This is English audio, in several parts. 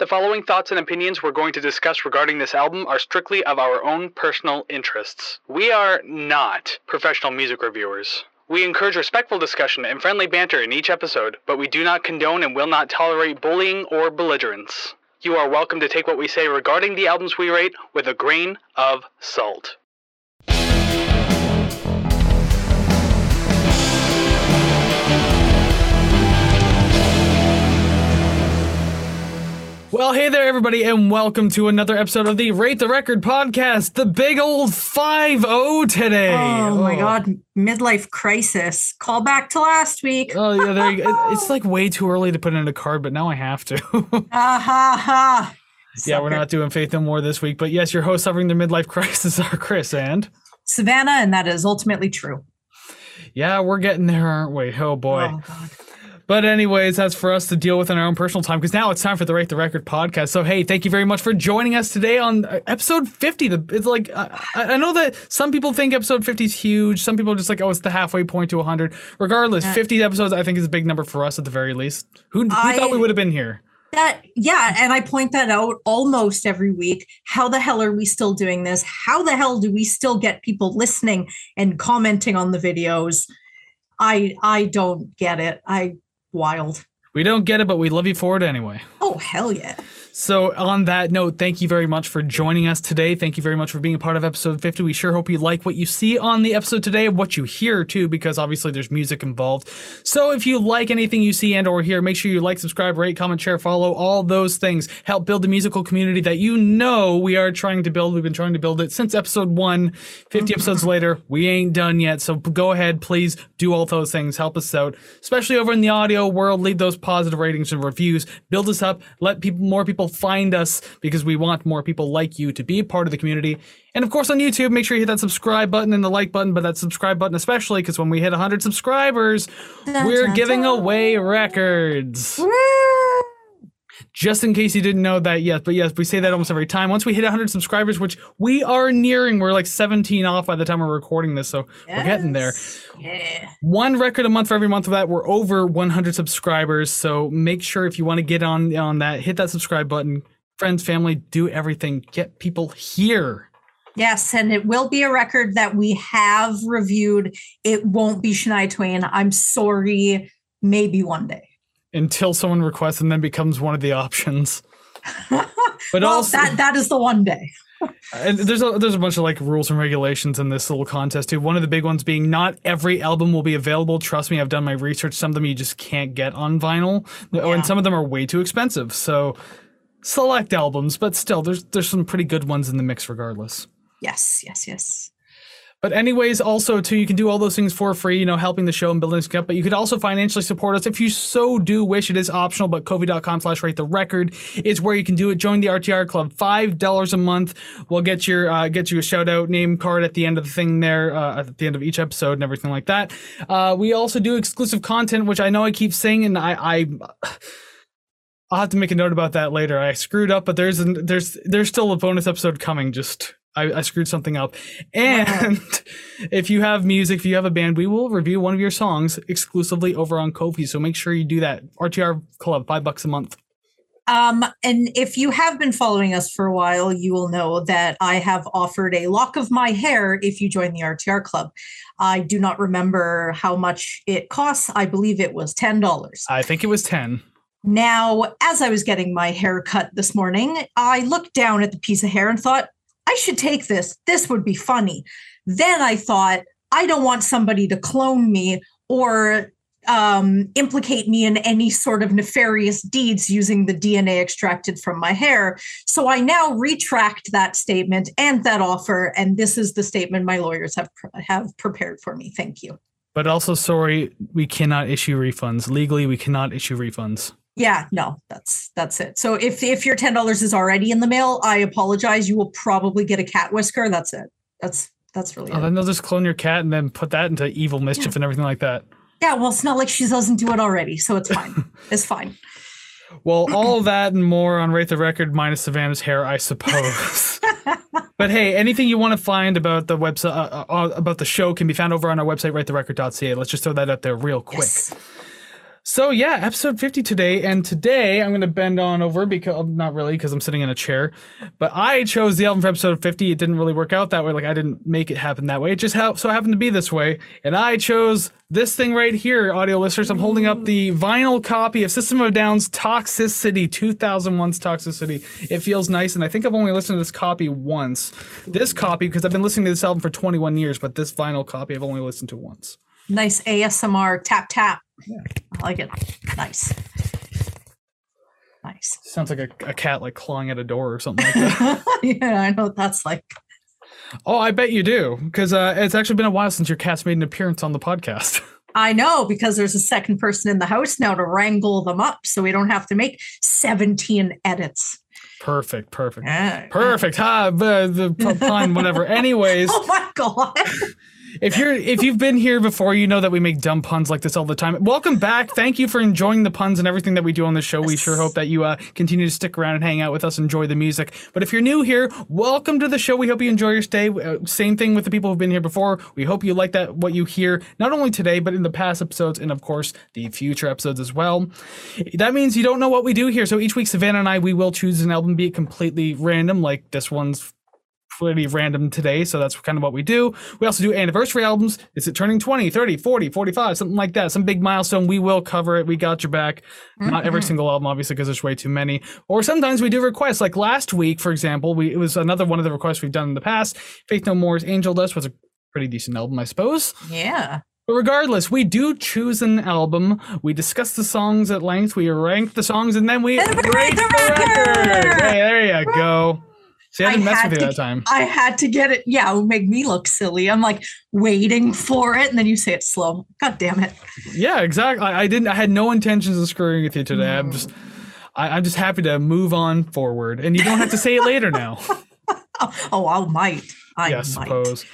The following thoughts and opinions we're going to discuss regarding this album are strictly of our own personal interests. We are not professional music reviewers. We encourage respectful discussion and friendly banter in each episode, but we do not condone and will not tolerate bullying or belligerence. You are welcome to take what we say regarding the albums we rate with a grain of salt. Well, hey there, everybody, and welcome to another episode of the Rate the Record podcast, the big old 5 0 today. Oh, my god, midlife crisis. Call back to last week. Oh, yeah, there you go. It's like way too early to put in a card, but now I have to. Ah ha ha. yeah, we're not doing Faith No More this week, but yes, your hosts suffering the midlife crisis are Chris and. Savannah, and that is ultimately true. Yeah, we're getting there, aren't we? Oh boy. Oh god. But anyways, that's for us to deal with in our own personal time because now it's time for the Rate the Record podcast. So hey, thank you very much for joining us today on uh, episode 50. The, it's like I, I know that some people think episode 50 is huge. Some people are just like, oh, it's the halfway point to 100. Regardless, 50 episodes I think is a big number for us at the very least. Who, who I- thought we would have been here? That yeah, and I point that out almost every week. How the hell are we still doing this? How the hell do we still get people listening and commenting on the videos? I I don't get it. I wild. We don't get it, but we love you for it anyway. Oh hell yeah. So, on that note, thank you very much for joining us today. Thank you very much for being a part of episode 50. We sure hope you like what you see on the episode today, what you hear too, because obviously there's music involved. So, if you like anything you see and or hear, make sure you like, subscribe, rate, comment, share, follow, all those things. Help build the musical community that you know we are trying to build. We've been trying to build it since episode 1. 50 episodes later, we ain't done yet. So, go ahead, please do all those things. Help us out, especially over in the audio world. Leave those positive ratings and reviews. Build us up. Let people, more people find us because we want more people like you to be part of the community. And of course, on YouTube, make sure you hit that subscribe button and the like button, but that subscribe button especially because when we hit 100 subscribers, we're giving away records. Just in case you didn't know that yet, but yes, we say that almost every time. Once we hit 100 subscribers, which we are nearing, we're like 17 off by the time we're recording this, so we're getting there Yeah. one record a month for every month of that. We're over 100 subscribers, so make sure if you want to get on on that, hit that subscribe button. Friends, family, do everything. Get people here. Yes, and it will be a record that we have reviewed. It won't be Shania Twain. I'm sorry. Maybe one day. Until someone requests and then becomes one of the options. But well, also, that that is the one day. and there's a there's a bunch of like rules and regulations in this little contest too. One of the big ones being not every album will be available. Trust me, I've done my research. Some of them you just can't get on vinyl, Yeah. and some of them are way too expensive. So select albums, but still, there's there's some pretty good ones in the mix regardless. Yes, yes, yes. But anyways, also too, you can do all those things for free, you know, helping the show and building us up. But you could also financially support us if you so do wish. It is optional, but Ko-fi.com slash rate the record is where you can do it. Join the RTR Club. Five dollars a month We'll get your uh, get you a shout out name card at the end of the thing there, uh, at the end of each episode and everything like that. Uh, we also do exclusive content, which I know I keep saying, and I, I I'll have to make a note about that later. I screwed up, but there's an, there's there's still a bonus episode coming. Just I, I screwed something up. And if you have music, if you have a band, we will review one of your songs exclusively over on Ko-fi. So make sure you do that. RTR Club, five bucks a month. Um, and if you have been following us for a while, you will know that I have offered a lock of my hair if you join the RTR Club. I do not remember how much it costs. I believe it was ten dollars. I think it was ten. Now, as I was getting my hair cut this morning, I looked down at the piece of hair and thought, I should take this. This would be funny. Then I thought, I don't want somebody to clone me or um, implicate me in any sort of nefarious deeds using the DNA extracted from my hair. So I now retract that statement and that offer. And this is the statement my lawyers have have prepared for me. Thank you. But also, sorry, we cannot issue refunds. Legally, we cannot issue refunds. Yeah, no, that's that's it. So if if your ten dollars is already in the mail, I apologize. You will probably get a cat whisker. That's it. That's that's really Oh, it. then they'll just clone your cat and then put that into evil mischief and everything like that. Yeah, well, it's not like she doesn't do it already, so it's fine. it's fine. Well, all that and more on Rate the Record minus Savannah's hair, I suppose. but hey, anything you want to find about the website, uh, uh, about the show can be found over on our website, ratetherecord.ca. Let's just throw that out there real quick. Yes. So yeah, episode 50 today, and today I'm gonna bend on over because not really because I'm sitting in a chair, but I chose the album for episode 50. It didn't really work out that way. Like I didn't make it happen that way. It just ha- so happened to be this way, and I chose this thing right here, audio listeners. I'm holding up the vinyl copy of System of Down's Toxicity, 2001's Toxicity. It feels nice, and I think I've only listened to this copy once. This copy because I've been listening to this album for 21 years, but this vinyl copy I've only listened to once. Nice ASMR tap tap. Yeah. I like it. Nice. Nice. Sounds like a, a cat like clawing at a door or something like that. yeah, I know what that's like. Oh, I bet you do, because uh, it's actually been a while since your cat's made an appearance on the podcast. I know because there's a second person in the house now to wrangle them up, so we don't have to make 17 edits. Perfect, perfect, yeah. perfect. Ha, the, the pun, whatever. Anyways. oh my god if you're if you've been here before, you know that we make dumb puns like this all the time. Welcome back. Thank you for enjoying the puns and everything that we do on the show. We sure hope that you uh, continue to stick around and hang out with us, enjoy the music. But if you're new here, welcome to the show. We hope you enjoy your stay. Uh, same thing with the people who've been here before. We hope you like that what you hear not only today but in the past episodes and of course the future episodes as well. That means you don't know what we do here. So each week, Savannah and I we will choose an album, be it completely random, like this one's pretty random today, so that's kind of what we do. We also do anniversary albums. Is it turning 20, 30, 40, 45, something like that? Some big milestone. We will cover it. We got your back. Mm-hmm. Not every mm-hmm. single album, obviously, because there's way too many. Or sometimes we do requests. Like last week, for example, we it was another one of the requests we've done in the past. Faith No More's Angel Dust was a pretty decent album, I suppose. Yeah. But regardless, we do choose an album. We discuss the songs at length. We rank the songs, and then we rate the record. Hey, there you go. See, I didn't I mess with you to, that time. I had to get it. Yeah, it would make me look silly. I'm like waiting for it, and then you say it slow. God damn it. Yeah, exactly. I, I didn't. I had no intentions of screwing with you today. I'm just. I, am just happy to move on forward, and you don't have to say it later now. oh, I might. I yeah, suppose.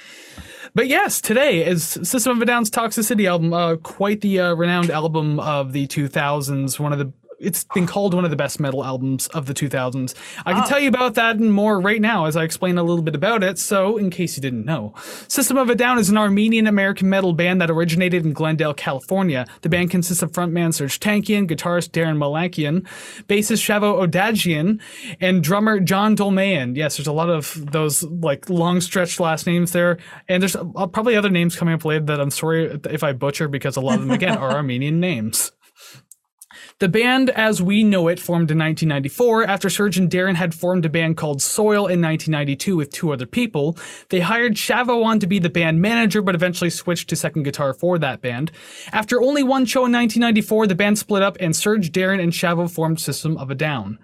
But yes, today is System of a Down's Toxicity album, uh, quite the uh, renowned album of the 2000s, one of the it's been called one of the best metal albums of the 2000s. I can oh. tell you about that and more right now as I explain a little bit about it. So, in case you didn't know, System of a Down is an Armenian American metal band that originated in Glendale, California. The band consists of frontman Serj Tankian, guitarist Daron Malakian, bassist Shavo Odadjian, and drummer John Dolmayan. Yes, there's a lot of those like long stretched last names there, and there's uh, probably other names coming up later that I'm sorry if I butcher because a lot of them again are Armenian names. The band, as we know it, formed in 1994 after Serj and Daron had formed a band called Soil in 1992 with two other people. They hired Shavo on to be the band manager, but eventually switched to second guitar for that band. After only one show in 1994, the band split up and Serj, Darren and Shavo formed System of a Down.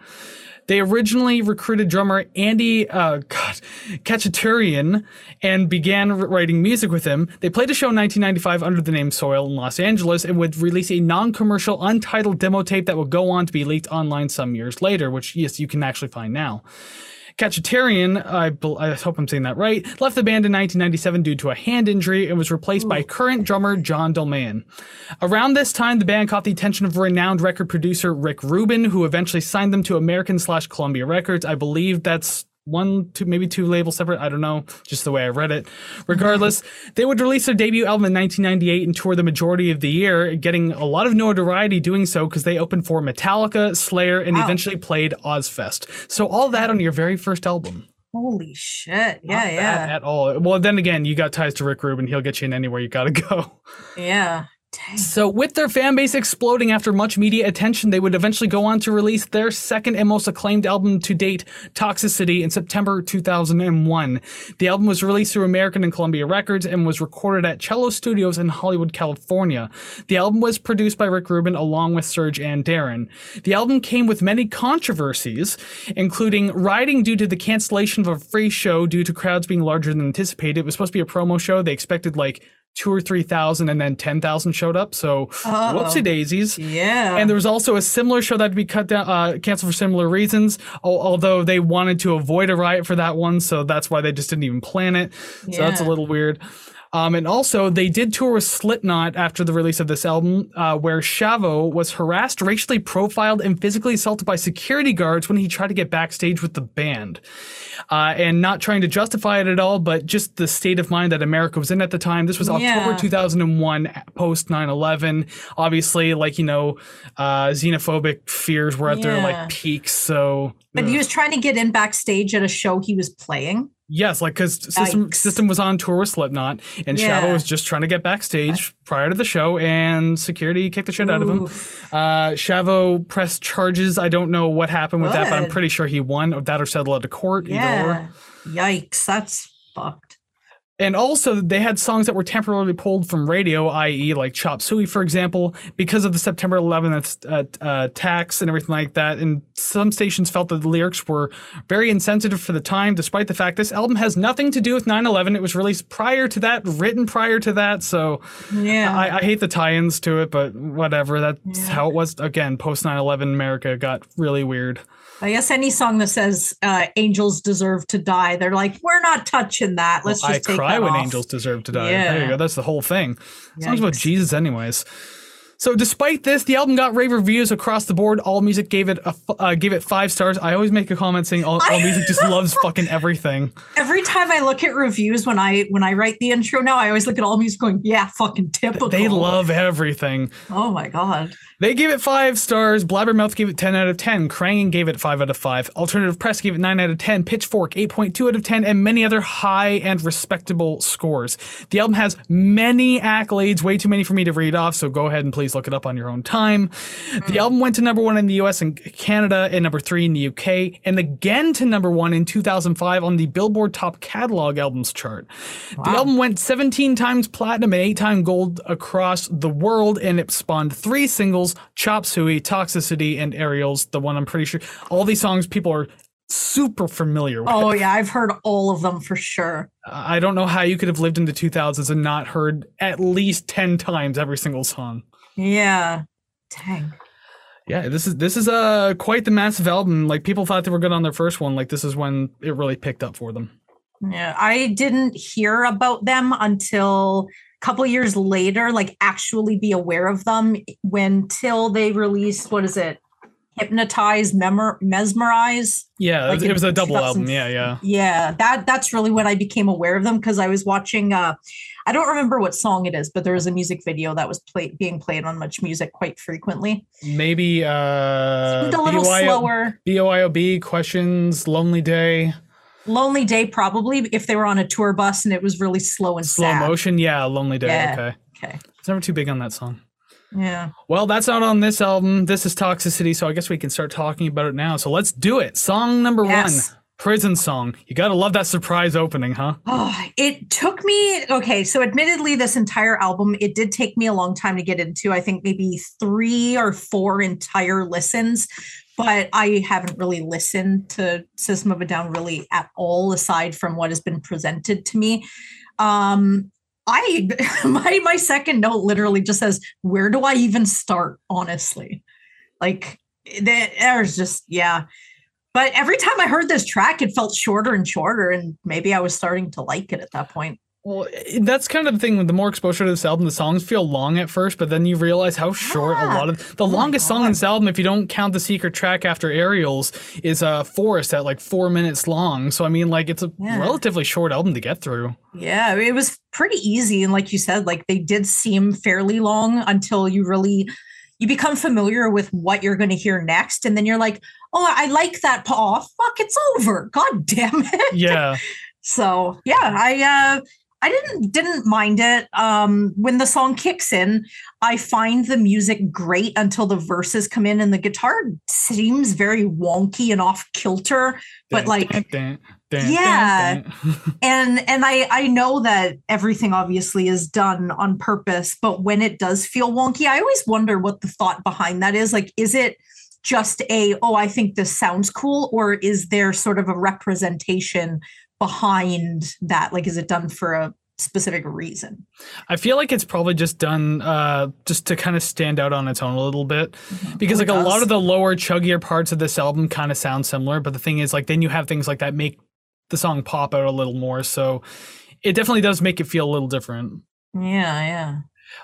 They originally recruited drummer Andy uh, God, Khachaturian and began writing music with him. They played a show in 1995 under the name Soil in Los Angeles and would release a non-commercial, untitled demo tape that would go on to be leaked online some years later, which yes, you can actually find now. Khachaturian, I, I hope I'm saying that right, left the band in 1997 due to a hand injury and was replaced Ooh. by current drummer John Dolmayan. Around this time, the band caught the attention of renowned record producer Rick Rubin, who eventually signed them to American slash Columbia Records. I believe that's one, two, maybe two labels separate. I don't know, just the way I read it. Regardless, they would release their debut album in 1998 and tour the majority of the year, getting a lot of notoriety doing so because they opened for Metallica, Slayer, and wow. eventually played Ozzfest. So all that on your very first album. Holy shit! Yeah, Not yeah. At all. Well, then again, you got ties to Rick Rubin. He'll get you in anywhere you got to go. Yeah. So, with their fan base exploding after much media attention, they would eventually go on to release their second and most acclaimed album to date, Toxicity, in September 2001. The album was released through American and Columbia Records and was recorded at Cello Studios in Hollywood, California. The album was produced by Rick Rubin along with Serj and Daron. The album came with many controversies, including rioting due to the cancellation of a free show due to crowds being larger than anticipated. It was supposed to be a promo show. They expected like two or three thousand and then ten thousand showed up. So Uh-oh. whoopsie daisies. Yeah. And there was also a similar show that had to be cut down, uh, canceled for similar reasons. Although they wanted to avoid a riot for that one, so that's why they just didn't even plan it. So yeah. that's a little weird. Um, and also, they did tour with Slipknot after the release of this album, uh, where Shavo was harassed, racially profiled, and physically assaulted by security guards when he tried to get backstage with the band. Uh, and not trying to justify it at all, but just the state of mind that America was in at the time. This was October Yeah. 2001, post 9 11. Obviously, like, you know, uh, xenophobic fears were at their like peaks. So, But he was trying to get in backstage at a show he was playing. Yes, like because System Yikes. System was on tour with Slipknot, and Yeah. Shavo was just trying to get backstage prior to the show, and security kicked the shit out of him. Uh, Shavo pressed charges. I don't know what happened with that, but I'm pretty sure he won. Or that or settled out of court. Yeah. Yikes. That's fucked. And also, they had songs that were temporarily pulled from radio, i.e., like Chop Suey, for example, because of the September 11th uh, uh, attacks and everything like that. And some stations felt that the lyrics were very insensitive for the time, despite the fact this album has nothing to do with 9 11. It was released prior to that, written prior to that. So Yeah. I, I hate the tie ins to it, but whatever. That's Yeah. how it was. Again, post 9 11 America got really weird. I guess any song that says uh, "angels deserve to die," they're like, "We're not touching that. Let's I just take cry when off." angels deserve to die. There you Yeah. go. That's the whole thing. Songs about Jesus, anyways. So, despite this, the album got rave reviews across the board. All Music gave it a uh, gave it five stars. I always make a comment saying All, All Music just loves fucking everything. Every time I look at reviews when I when I write the intro now, I always look at all music going, "Yeah, fucking typical." They love everything. Oh my god. They gave it five stars. Blabbermouth gave it 10 out of 10. Kerrang gave it 5 out of 5. Alternative Press gave it 9 out of 10. Pitchfork 8.2 out of 10. And many other high and respectable scores. The album has many accolades, way too many for me to read off, so go ahead and please look it up on your own time. The hmm. album went to number one in the US and Canada and number three in the UK, and again to number one in 2005 on the Billboard Top Catalog Albums chart. The album went 17 times platinum and 8 times gold across the world, and it spawned three singles Chop Suey, Toxicity, and Aerials. The one I'm pretty sure all these songs people are super familiar with. Oh yeah, I've heard all of them for sure. I don't know how you could have lived in the 2000s and not heard at least 10 times every single song. Yeah. Dang. Yeah, this is this is uh quite the massive album. Like people thought they were good on their first one. Like this is when it really picked up for them. Yeah, I didn't hear about them until a couple years later, like actually be aware of them when till they released what is it? Hypnotize, memor- Mezmerize. Yeah, Like it was a double album. Yeah, yeah. Yeah, that that's really when I became aware of them because I was watching uh I don't remember what song it is, but there was a music video that was played being played on Much Music quite frequently. Maybe uh Seemed a little slower. BYOB questions, Lonely Day, Lonely Day, probably if they were on a tour bus and it was really slow and Slow sad. Motion. Yeah, Lonely Day. Yeah. Okay. Okay. It's never too big on that song. Yeah. Well, that's not on this album. This is Toxicity, so I guess we can start talking about it now. So let's do it. Song number Yes. one, Prison Song. You gotta love that surprise opening, huh? Oh, it took me okay. So, admittedly, this entire album it did take me a long time to get into. I think maybe three or four entire listens, but I haven't really listened to System of a Down really at all, aside from what has been presented to me. Um, I my my second note literally just says, "Where do I even start?" Honestly, like there- there's just yeah. But every time I heard this track, it felt shorter and shorter, and maybe I was starting to like it at that point. Well, that's kind of the thing the more exposure to this album, the songs feel long at first, but then you realize how short a lot of the Oh longest song in God. this album, if you don't count the secret track after Aerials, is a uh, Forest at like four minutes long. So I mean, like it's a Yeah. relatively short album to get through. Yeah, it was pretty easy, and like you said, like they did seem fairly long until you really you become familiar with what you're going to hear next, and then you're like, oh, I like that. Oh, fuck, it's over. God damn it. Yeah, So yeah, I uh I didn't didn't mind it. Um when the song kicks in, I find the music great until the verses come in and the guitar seems very wonky and off kilter. But like dun, dun, Yeah. dun. and and I I know that everything obviously is done on purpose, but when it does feel wonky, I always wonder what the thought behind that is. Like, is it just a oh, I think this sounds cool, or is there sort of a representation behind that? Like, is it done for a specific reason? I feel like it's probably just done uh, just to kind of stand out on its own a little bit, because It like a lot of the lower, chuggier parts of this album kind of sound similar. But the thing is, like then you have things like that make the song pop out a little more. So it definitely does make it feel a little different. Yeah, yeah.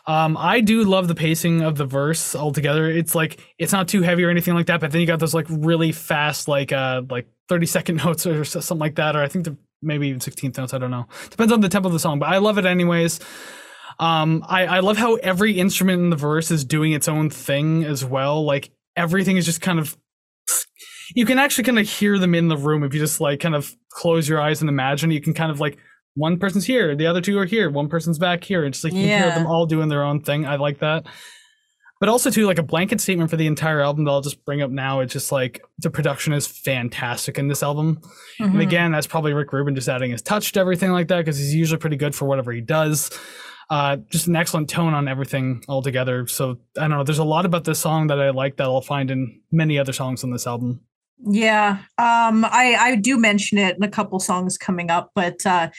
Um, I do love the pacing of the verse altogether. It's like it's not too heavy or anything like that, but then you got those like really fast, like uh, like thirty second notes or something like that, or I think the maybe even sixteenth notes. I don't know. Depends on the tempo of the song, but I love it anyways. Um, I I love how every instrument in the verse is doing its own thing as well. Like everything is just kind of. You can actually kind of hear them in the room if you just like kind of close your eyes and imagine. You can kind of like one person's here, the other two are here, one person's back here. It's like you Yeah. hear them all doing their own thing. I like that. But also too, like a blanket statement for the entire album that I'll just bring up now. It's just like the production is fantastic in this album. And Mhm. again, that's probably Rick Rubin just adding his touch to everything like that because he's usually pretty good for whatever he does. Uh, just an excellent tone on everything altogether. So I don't know. There's a lot about this song that I like that I'll find in many other songs on this album. Yeah, um, I I do mention it in a couple songs coming up, but uh,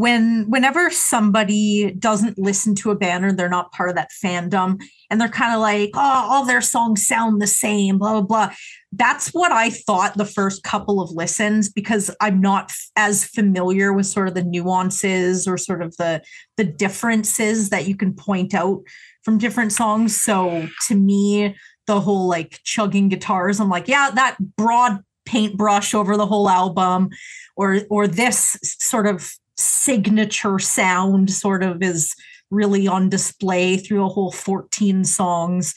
when whenever somebody doesn't listen to a band or they're not part of that fandom, and they're kind of like, oh, all their songs sound the same, blah blah blah. That's what I thought the first couple of listens because I'm not f- as familiar with sort of the nuances or sort of the the differences that you can point out from different songs. So to me, the whole like chugging guitars. I'm like, yeah, that broad paintbrush over the whole album, or or this sort of signature sound sort of is really on display through a whole 14 songs.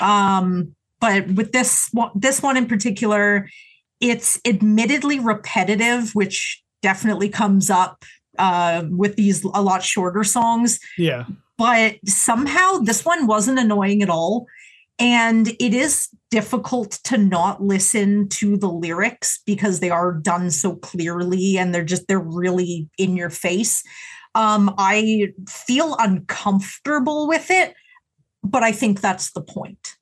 Um, but with this one, this one in particular, it's admittedly repetitive, which definitely comes up uh, with these a lot shorter songs Yeah. but somehow this one wasn't annoying at all. And it is difficult to not listen to the lyrics because they are done so clearly and they're just, they're really in your face. Um, I feel uncomfortable with it, but I think that's the point,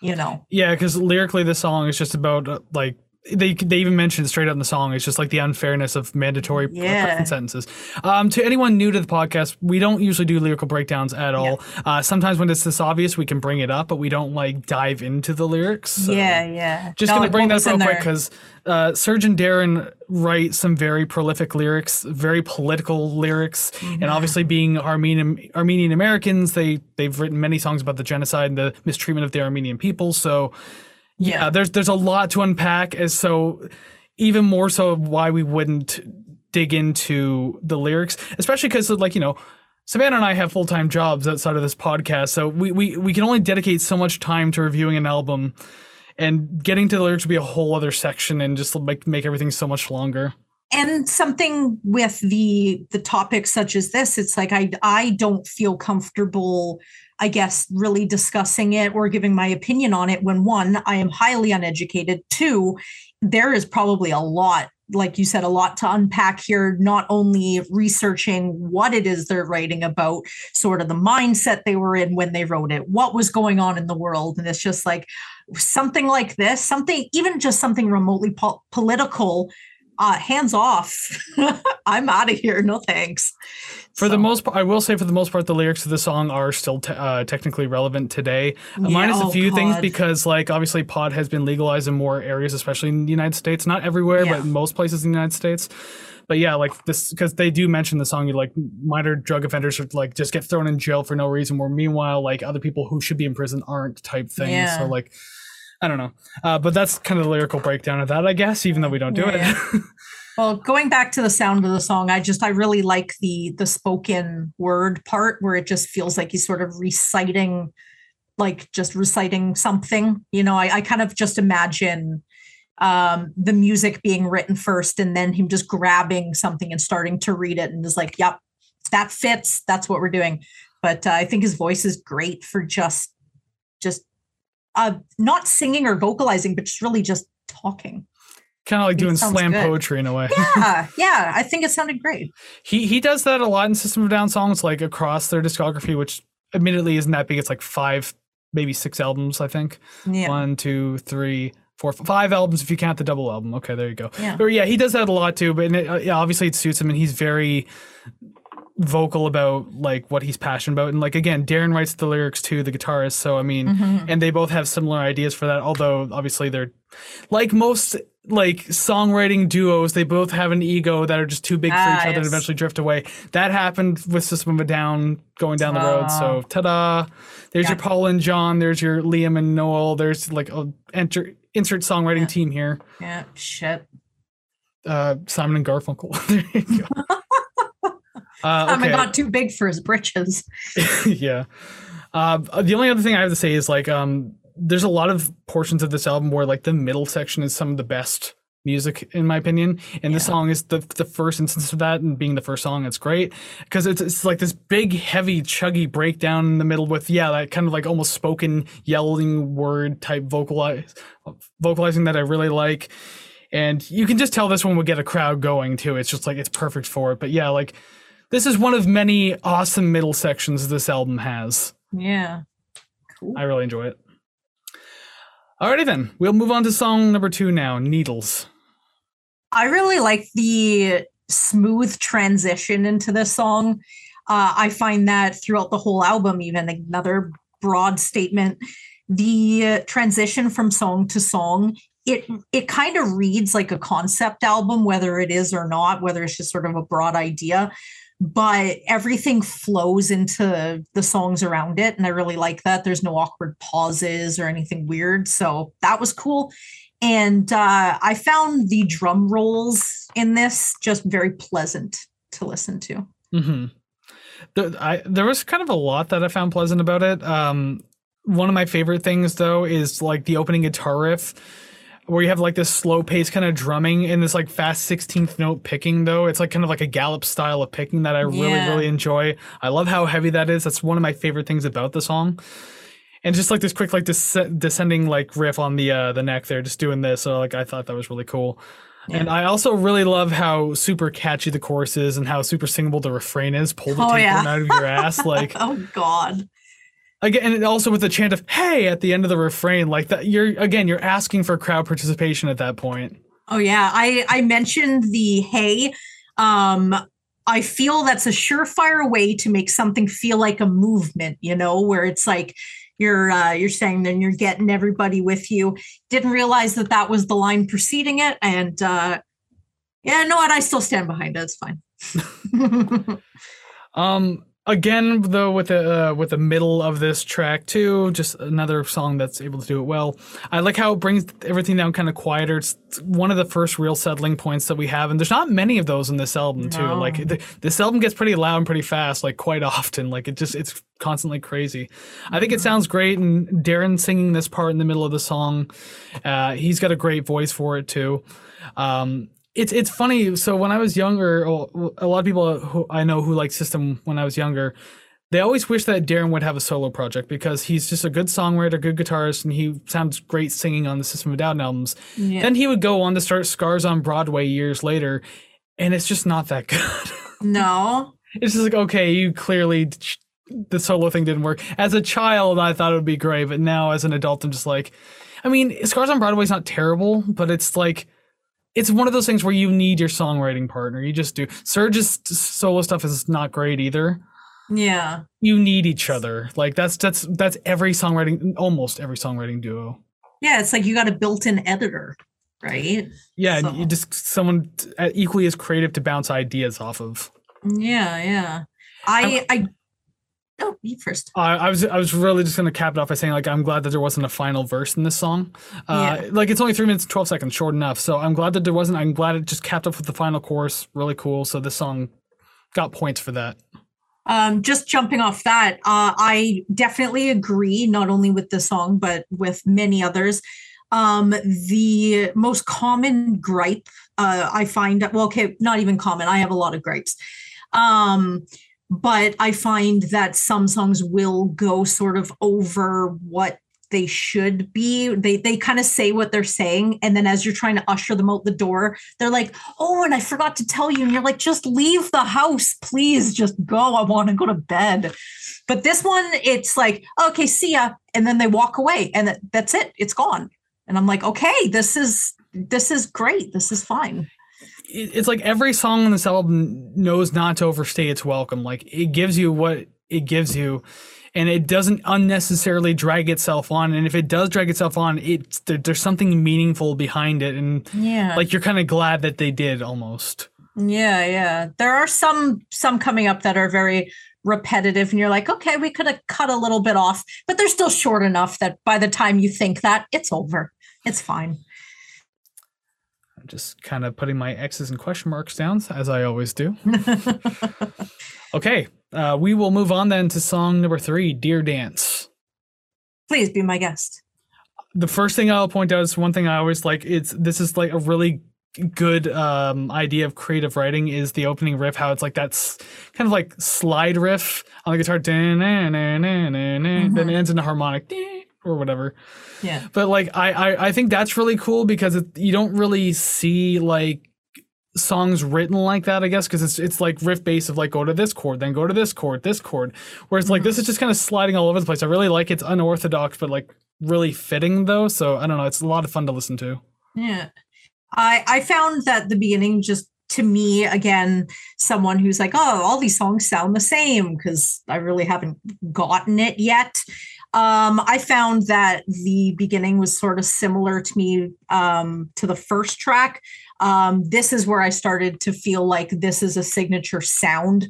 you know? Yeah, because lyrically, the song is just about uh, like they they even mentioned straight up in the song. It's just like the unfairness of mandatory Yeah. sentences. Um, to anyone new to the podcast, we don't usually do lyrical breakdowns at all. Uh, sometimes when it's this obvious, we can bring it up, but we don't like dive into the lyrics. so- yeah, yeah. Just No, gonna bring that up real quick because uh, Serj and Daron writes some very prolific lyrics, very political lyrics, Mm-hmm. and obviously being Armenian Armenian Americans, they they've written many songs about the genocide and the mistreatment of the Armenian people. So yeah, there's there's a lot to unpack. As so, even more so, why we wouldn't dig into the lyrics, especially because like you know. Savannah and I have full time jobs outside of this podcast, so we, we, we can only dedicate so much time to reviewing an album, and getting to the lyrics would be a whole other section and just like make everything so much longer. and something with the the topics such as this it's like i i don't feel comfortable i guess really discussing it or giving my opinion on it when one i am highly uneducated. Two there is probably a lot like you said a lot to unpack here not only researching what it is they're writing about sort of the mindset they were in when they wrote it what was going on in the world and it's just like something like this something even just something remotely po- political uh hands off. I'm out of here no thanks For the most part, I will say for the most part, the lyrics of the song are still te- uh, technically relevant today, Yeah, minus a oh, few things because, like, obviously, pod has been legalized in more areas, especially in the United States. Not everywhere, Yeah. but most places in the United States. But yeah, like this, because they do mention the song, you like minor drug offenders are like just get thrown in jail for no reason, where meanwhile, like other people who should be in prison aren't type thing. Yeah. So like, I don't know, uh, but that's kind of the lyrical breakdown of that, I guess. Even though we don't do it. well going back to the sound of the song i just i really like the the spoken word part where it just feels like he's sort of reciting like just reciting something you know? I, I kind of just imagine um the music being written first and then him just grabbing something and starting to read it and is like yep that fits. That's what we're doing. But uh, i think his voice is great for just just uh not singing or vocalizing but just really just talking kind of like doing slam good. poetry in a way. yeah yeah i think it sounded great He he does that a lot in System of Down songs, like across their discography, which admittedly isn't that big. It's like five, maybe six albums, I think. yeah One, two, three, four, five albums if you count the double album. Okay, there you go. Yeah. But yeah, he does that a lot too. But it, uh, yeah, obviously it suits him, and he's very vocal about like what he's passionate about. And like again, Daron writes the lyrics too, the guitarist. So I mean, Mhm. and they both have similar ideas for that. Although obviously they're like most like songwriting duos. They both have an ego that are just too big for Ah, each other and eventually drift away. That happened with System of a Down going down the road. So Ah. ta-da! There's your Paul and John. There's your Liam and Noel. There's like a enter insert songwriting Yeah. team here. Yeah, shit. Uh, Simon and Garfunkel. there you go. Uh, Simon okay. got too big for his britches. yeah. Uh, the only other thing I have to say is like, um, there's a lot of portions of this album where like the middle section is some of the best music in my opinion, and this Yeah. song is the the first instance of that, and being the first song, it's great because it's it's like this big, heavy, chuggy breakdown in the middle with yeah, that kind of like almost spoken yelling word type vocalize vocalizing that I really like. And you can just tell this one would get a crowd going too. It's just like it's perfect for it. But yeah, like this is one of many awesome middle sections this album has. Yeah. Cool. I really enjoy it. Alrighty then, we'll move on to song number two now, Needles. I really like the smooth transition into this song. Uh, I find that throughout the whole album, even another broad statement, the transition from song to song, it it kind of reads like a concept album, whether it is or not, whether it's just sort of a broad idea. But everything flows into the songs around it, and I really like that. There's no awkward pauses or anything weird, so that was cool and uh, I found the drum rolls in this just very pleasant to listen to. hmm There, I, there was kind of a lot that I found pleasant about it. Um, one of my favorite things though is like the opening guitar riff, where you have like this slow pace kind of drumming and this like fast sixteenth note picking. Though it's like kind of like a gallop style of picking that I really Yeah. really enjoy. I love how heavy that is. That's one of my favorite things about the song. And just like this quick like des- descending like riff on the uh, the neck there, just doing this. So like I thought that was really cool. And I also really love how super catchy the chorus is and how super singable the refrain is. Pull the Oh, tapeworm yeah. out of your ass. Like Oh God. Again, and also with the chant of "Hey" at the end of the refrain, like that. You're again, you're asking for crowd participation at that point. Oh yeah. I I mentioned the hey. Um, I feel that's a surefire way to make something feel like a movement. You know, where it's like you're uh, you're saying then you're getting everybody with you. Didn't realize that that was the line preceding it, and uh, yeah, no, what? I still stand behind it. It's fine. Um, again, though, with the uh, with the middle of this track too, just another song that's able to do it well. I like how it brings everything down kind of quieter. It's one of the first real settling points that we have, and there's not many of those in this album too. No. Like th- this album gets pretty loud and pretty fast, like quite often. Like it just it's constantly crazy. I think it sounds great, and Daron singing this part in the middle of the song, uh, he's got a great voice for it too. Um, it's it's funny. So when I was younger, a lot of people who I know who like System when I was younger, they always wish that Daron would have a solo project because he's just a good songwriter, good guitarist, and he sounds great singing on the System of a Down albums. Yeah. Then he would go on to start Scars on Broadway years later, and it's just not that good. no. it's just like okay, you clearly the solo thing didn't work. As a child, I thought it would be great, but now as an adult, I'm just like, I mean, Scars on Broadway is not terrible, but it's like. It's one of those things where you need your songwriting partner. You just do. Serj's solo stuff is not great either. Yeah. You need each other. Like that's that's that's every songwriting, almost every songwriting duo. Yeah. It's like you got a built-in editor, right? Yeah, So- you just someone equally as creative to bounce ideas off of. Yeah. Yeah. I I. Oh, you first. I I was I was really just gonna cap it off by saying like I'm glad that there wasn't a final verse in this song. Uh, Like it's only three minutes and twelve seconds, short enough. So I'm glad that there wasn't. I'm glad it just capped off with the final chorus. Really cool. So this song got points for that. Um, just jumping off that, uh, I definitely agree, not only with the song, but with many others. Um, the most common gripe uh, I find, well, okay, not even common, I have a lot of gripes. Um, but I find that some songs will go sort of over what they should be. They they kind of say what they're saying, and then as you're trying to usher them out the door, they're like, "Oh, and I forgot to tell you." And you're like, "Just leave the house, please. Just go. I want to go to bed." But this one, it's like, "Okay, see ya," and then they walk away, and that, that's it. It's gone. And I'm like, "Okay, this is this is great. This is fine." It- it's like every song on this album knows not to overstay its welcome. Like it gives you what it gives you, and it doesn't unnecessarily drag itself on. And if it does drag itself on, it there, there's something meaningful behind it, and Yeah. like you're kind of glad that they did almost. Yeah, yeah. There are some some coming up that are very repetitive and you're like, okay, we could have cut a little bit off, but they're still short enough that by the time you think that, it's over. It's fine. I'm just kind of putting my X's and question marks down as I always do. Okay, uh, we will move on then to song number three, "Deer Dance." Please be my guest. the first thing I'll point out is one thing I always like. It's this is like a really good um, idea of creative writing is the opening riff. How it's like that's kind of like slide riff on the guitar, then it ends in a harmonic or whatever. Yeah. But like I I, I think that's really cool because it, you don't really see like songs written like that, I guess, because it's it's like riff bass of like go to this chord, then go to this chord, this chord. Whereas like this mm-hmm. is just kind of sliding all over the place. I really like it's unorthodox, but like really fitting though. So I don't know, it's a lot of fun to listen to. Yeah. I I found that the beginning just to me again someone who's like oh all these songs sound the same because I really haven't gotten it yet. Um, I found that the beginning was sort of similar to me um, to the first track. Um, this is where I started to feel like this is a signature sound.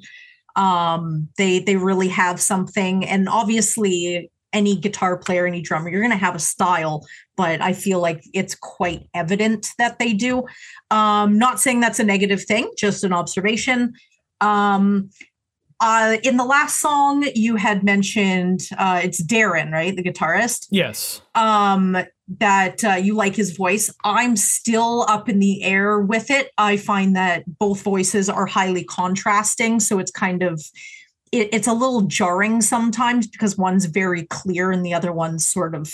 Um, they they really have something, and obviously any guitar player, any drummer, you're going to have a style, but I feel like it's quite evident that they do. Um, not saying that's a negative thing, just an observation. Um, uh, in the last song, you had mentioned uh, it's Daron, right, the guitarist. Yes. Um, that uh, you like his voice. I'm still up in the air with it. I find that both voices are highly contrasting, so it's kind of it, it's a little jarring sometimes because one's very clear and the other one's sort of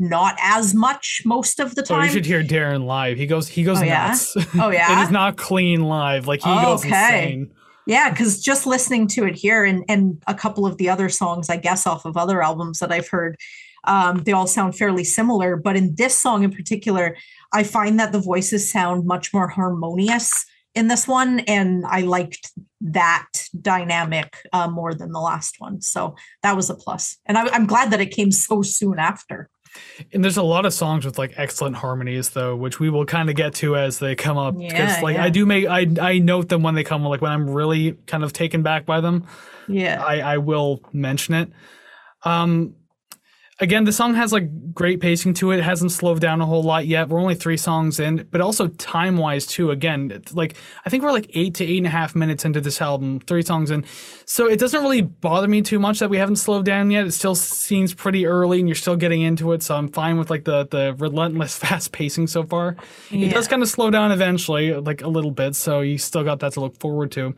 not as much most of the Oh, you should hear Daron live. He goes he goes Oh, yeah? nuts. Oh, yeah? it is not clean live. Like he goes Okay. insane. Yeah, because just listening to it here and and a couple of the other songs, I guess, off of other albums that I've heard, um, they all sound fairly similar. But in this song in particular, I find that the voices sound much more harmonious in this one, and I liked that dynamic uh, more than the last one. So that was a plus, and I, I'm glad that it came so soon after. And there's a lot of songs with like excellent harmonies though, which we will kind of get to as they come up. Because Yeah, like yeah. I do make I I note them when they come like when I'm really kind of taken back by them. Yeah, I, I will mention it. Um, again, the song has like great pacing to it. It hasn't slowed down a whole lot yet. We're only three songs in, but also time wise too. Again, like I think we're like eight to eight and a half minutes into this album, three songs in. So it doesn't really bother me too much that we haven't slowed down yet. It still seems pretty early, and you're still getting into it. So I'm fine with like the the relentless fast pacing so far. It does kind of slow down eventually, like a little bit. So you still got that to look forward to.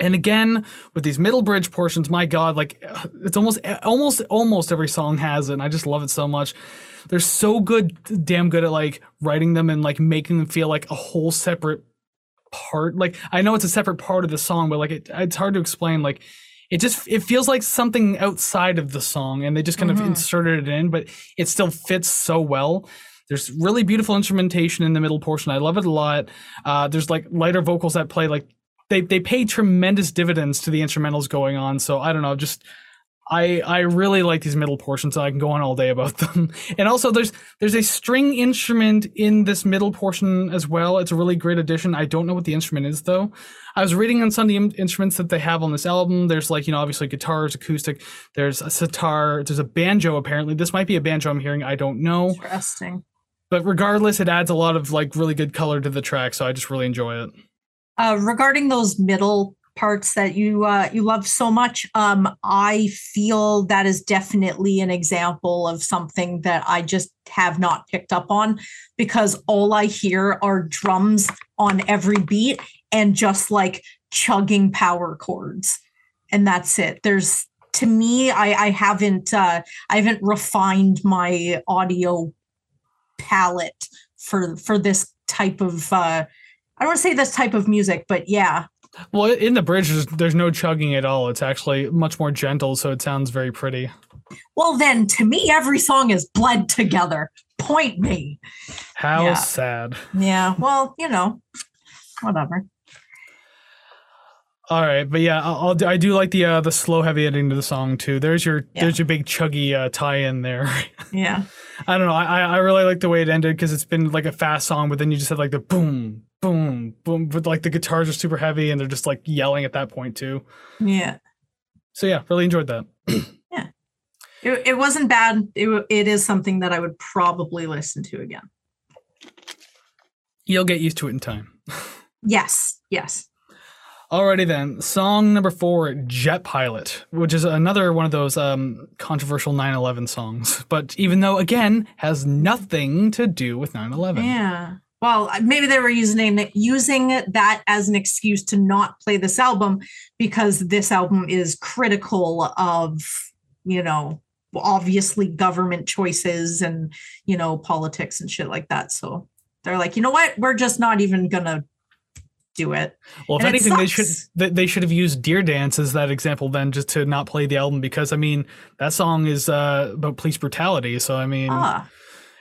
And again, with these middle bridge portions, my God, like it's almost, almost, almost every song has it. And I just love it so much. They're so good, damn good at like writing them and like making them feel like a whole separate part. Like I know it's a separate part of the song, but like it, it's hard to explain. Like it just it feels like something outside of the song, and they just kind of Mhm. inserted it in, but it still fits so well. There's really beautiful instrumentation in the middle portion. I love it a lot. Uh, there's like lighter vocals that play like they they pay tremendous dividends to the instrumentals going on. So I don't know, just I I really like these middle portions. So I can go on all day about them. And also there's there's a string instrument in this middle portion as well. It's a really great addition. I don't know what the instrument is though. I was reading on some of the instruments that they have on this album. There's like you know obviously guitars, acoustic. There's a sitar. There's a banjo apparently. This might be a banjo I'm hearing. I don't know. interesting. But regardless, it adds a lot of like really good color to the track. So I just really enjoy it. Uh, regarding those middle parts that you uh, you love so much, um, I feel that is definitely an example of something that I just have not picked up on because all I hear are drums on every beat and just like chugging power chords, and that's it. There's to me, I, I haven't uh, I haven't refined my audio palette for for this type of uh, I don't want to say this type of music, but yeah. Well, in the bridge, there's, there's no chugging at all. It's actually much more gentle, so it sounds very pretty. Well, then to me, every song is bled together. Point me. How Yeah. sad. Yeah. Well, you know, whatever. All right, but yeah, I'll, I'll I do like the uh, the slow heavy ending to the song too. There's your Yeah. there's your big chuggy uh, tie in there. Yeah. I don't know. I I I really like the way it ended because it's been like a fast song, but then you just had like the boom, boom, boom, but like the guitars are super heavy and they're just like yelling at that point too. Yeah. So yeah, really enjoyed that. Yeah, it, it wasn't bad. It, it is something that I would probably listen to again. You'll get used to it in time. Yes. Yes. Alrighty then, song number four, Jet Pilot, which is another one of those um, controversial 9/11 songs, but even though again has nothing to do with 9/11. Yeah. Well, maybe they were using using that as an excuse to not play this album because this album is critical of, you know, obviously government choices and, you know, politics and shit like that. So they're like, you know what? We're just not even gonna do it. Well, if And anything, they should they, should have used "Deer Dance" as that example then, just to not play the album because I mean that song is uh, about police brutality. So I mean, Ah,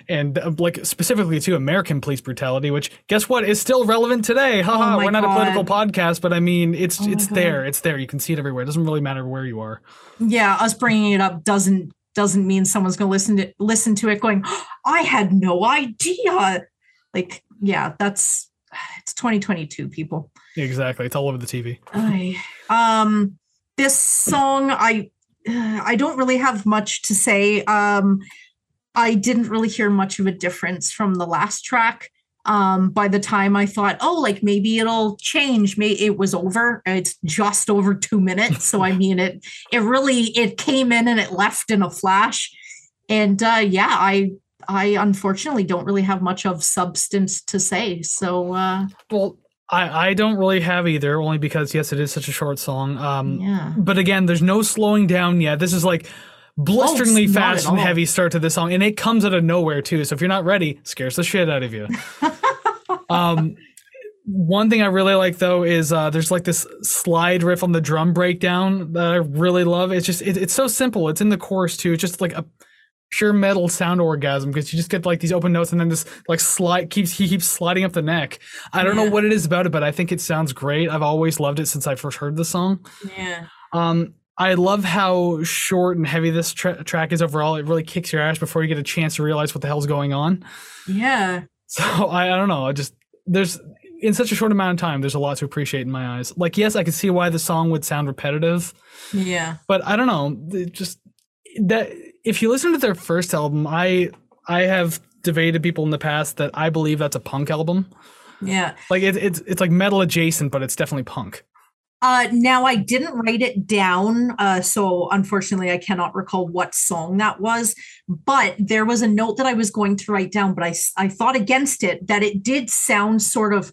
and uh, like specifically to American police brutality, which guess what is still relevant today. Haha, Oh we're not a political podcast, but I mean it's Oh it's God. there, it's there. You can see it everywhere. It doesn't really matter where you are. yeah. Us bringing it up doesn't doesn't mean someone's gonna listen to listen to it going, I had no idea. Like, yeah, that's it's 2022, people. Exactly, it's all over the TV. I um this song I I don't really have much to say. Um I didn't really hear much of a difference from the last track. Um by the time I thought, oh, like maybe it'll change, may it was over. It's just over 2 minutes, so I mean it it really it came in and it left in a flash. And uh yeah, I I unfortunately don't really have much of substance to say. So uh Well, I I don't really have either, only because yes, it is such a short song. Um, yeah. but again, there's no slowing down yet. This is like blisteringly not fast and heavy start to this song, and it comes out of nowhere too. So if you're not ready, scares the shit out of you. um, one thing I really like though is uh, there's like this slide riff on the drum breakdown that I really love. It's just it, it's so simple. It's in the chorus too. It's just like a pure metal sound orgasm because you just get like these open notes and then this like slide keeps he keeps sliding up the neck. I don't know what it is about it, but I think it sounds great. I've always loved it since I first heard the song. Yeah. Um, I love how short and heavy this tra- track is overall. It really kicks your ass before you get a chance to realize what the hell's going on. Yeah. So I, I don't know. I just there's in such a short amount of time, there's a lot to appreciate in my eyes. Like, yes, I can see why the song would sound repetitive, Yeah. but I don't know. It just that if you listen to their first album, I I have debated people in the past that I believe that's a punk album. Yeah. Like it, it's it's like metal adjacent, but it's definitely punk. Uh, now I didn't write it down, uh, so unfortunately I cannot recall what song that was. But there was a note that I was going to write down, but I I thought against it that it did sound sort of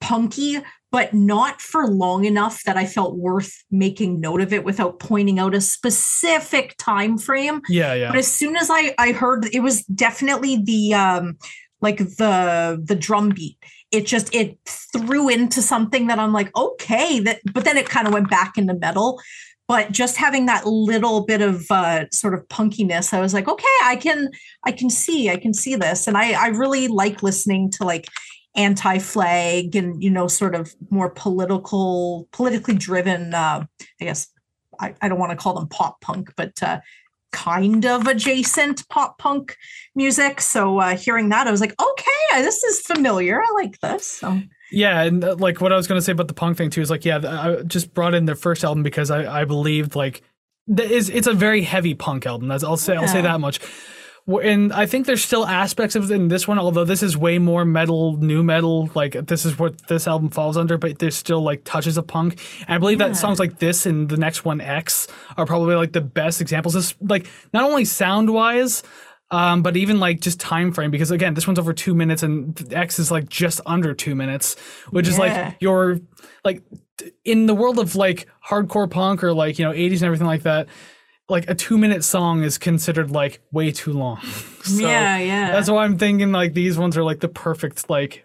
punky, but not for long enough that I felt worth making note of it without pointing out a specific time frame. Yeah, yeah. But as soon as I I heard it was definitely the um like the the drum beat. It just it threw into something that I'm like, okay, that but then it kind of went back into metal. But just having that little bit of uh sort of punkiness, I was like, okay, I can I can see, I can see this. And I I really like listening to like anti-flag and you know sort of more political politically driven uh i guess i, I don't want to call them pop punk but uh kind of adjacent pop punk music so uh hearing that i was like okay this is familiar i like this so Yeah, and uh, like what I was gonna say about the punk thing too is like, yeah, I just brought in their first album because I I believed like that is it's a very heavy punk album. That's I'll say I'll say that much. And I think there's still aspects of in this one, although this is way more metal, nu metal. Like this is what this album falls under, but there's still like touches of punk. And I believe Yeah. that songs like this and the next one X are probably like the best examples. This like not only sound wise, um, but even like just time frame because again, this one's over two minutes and X is like just under two minutes, which is Yeah. like your like in the world of like hardcore punk or like you know 80s and everything like that. Like a two minute song is considered like way too long. so yeah yeah that's why I'm thinking like these ones are like the perfect like.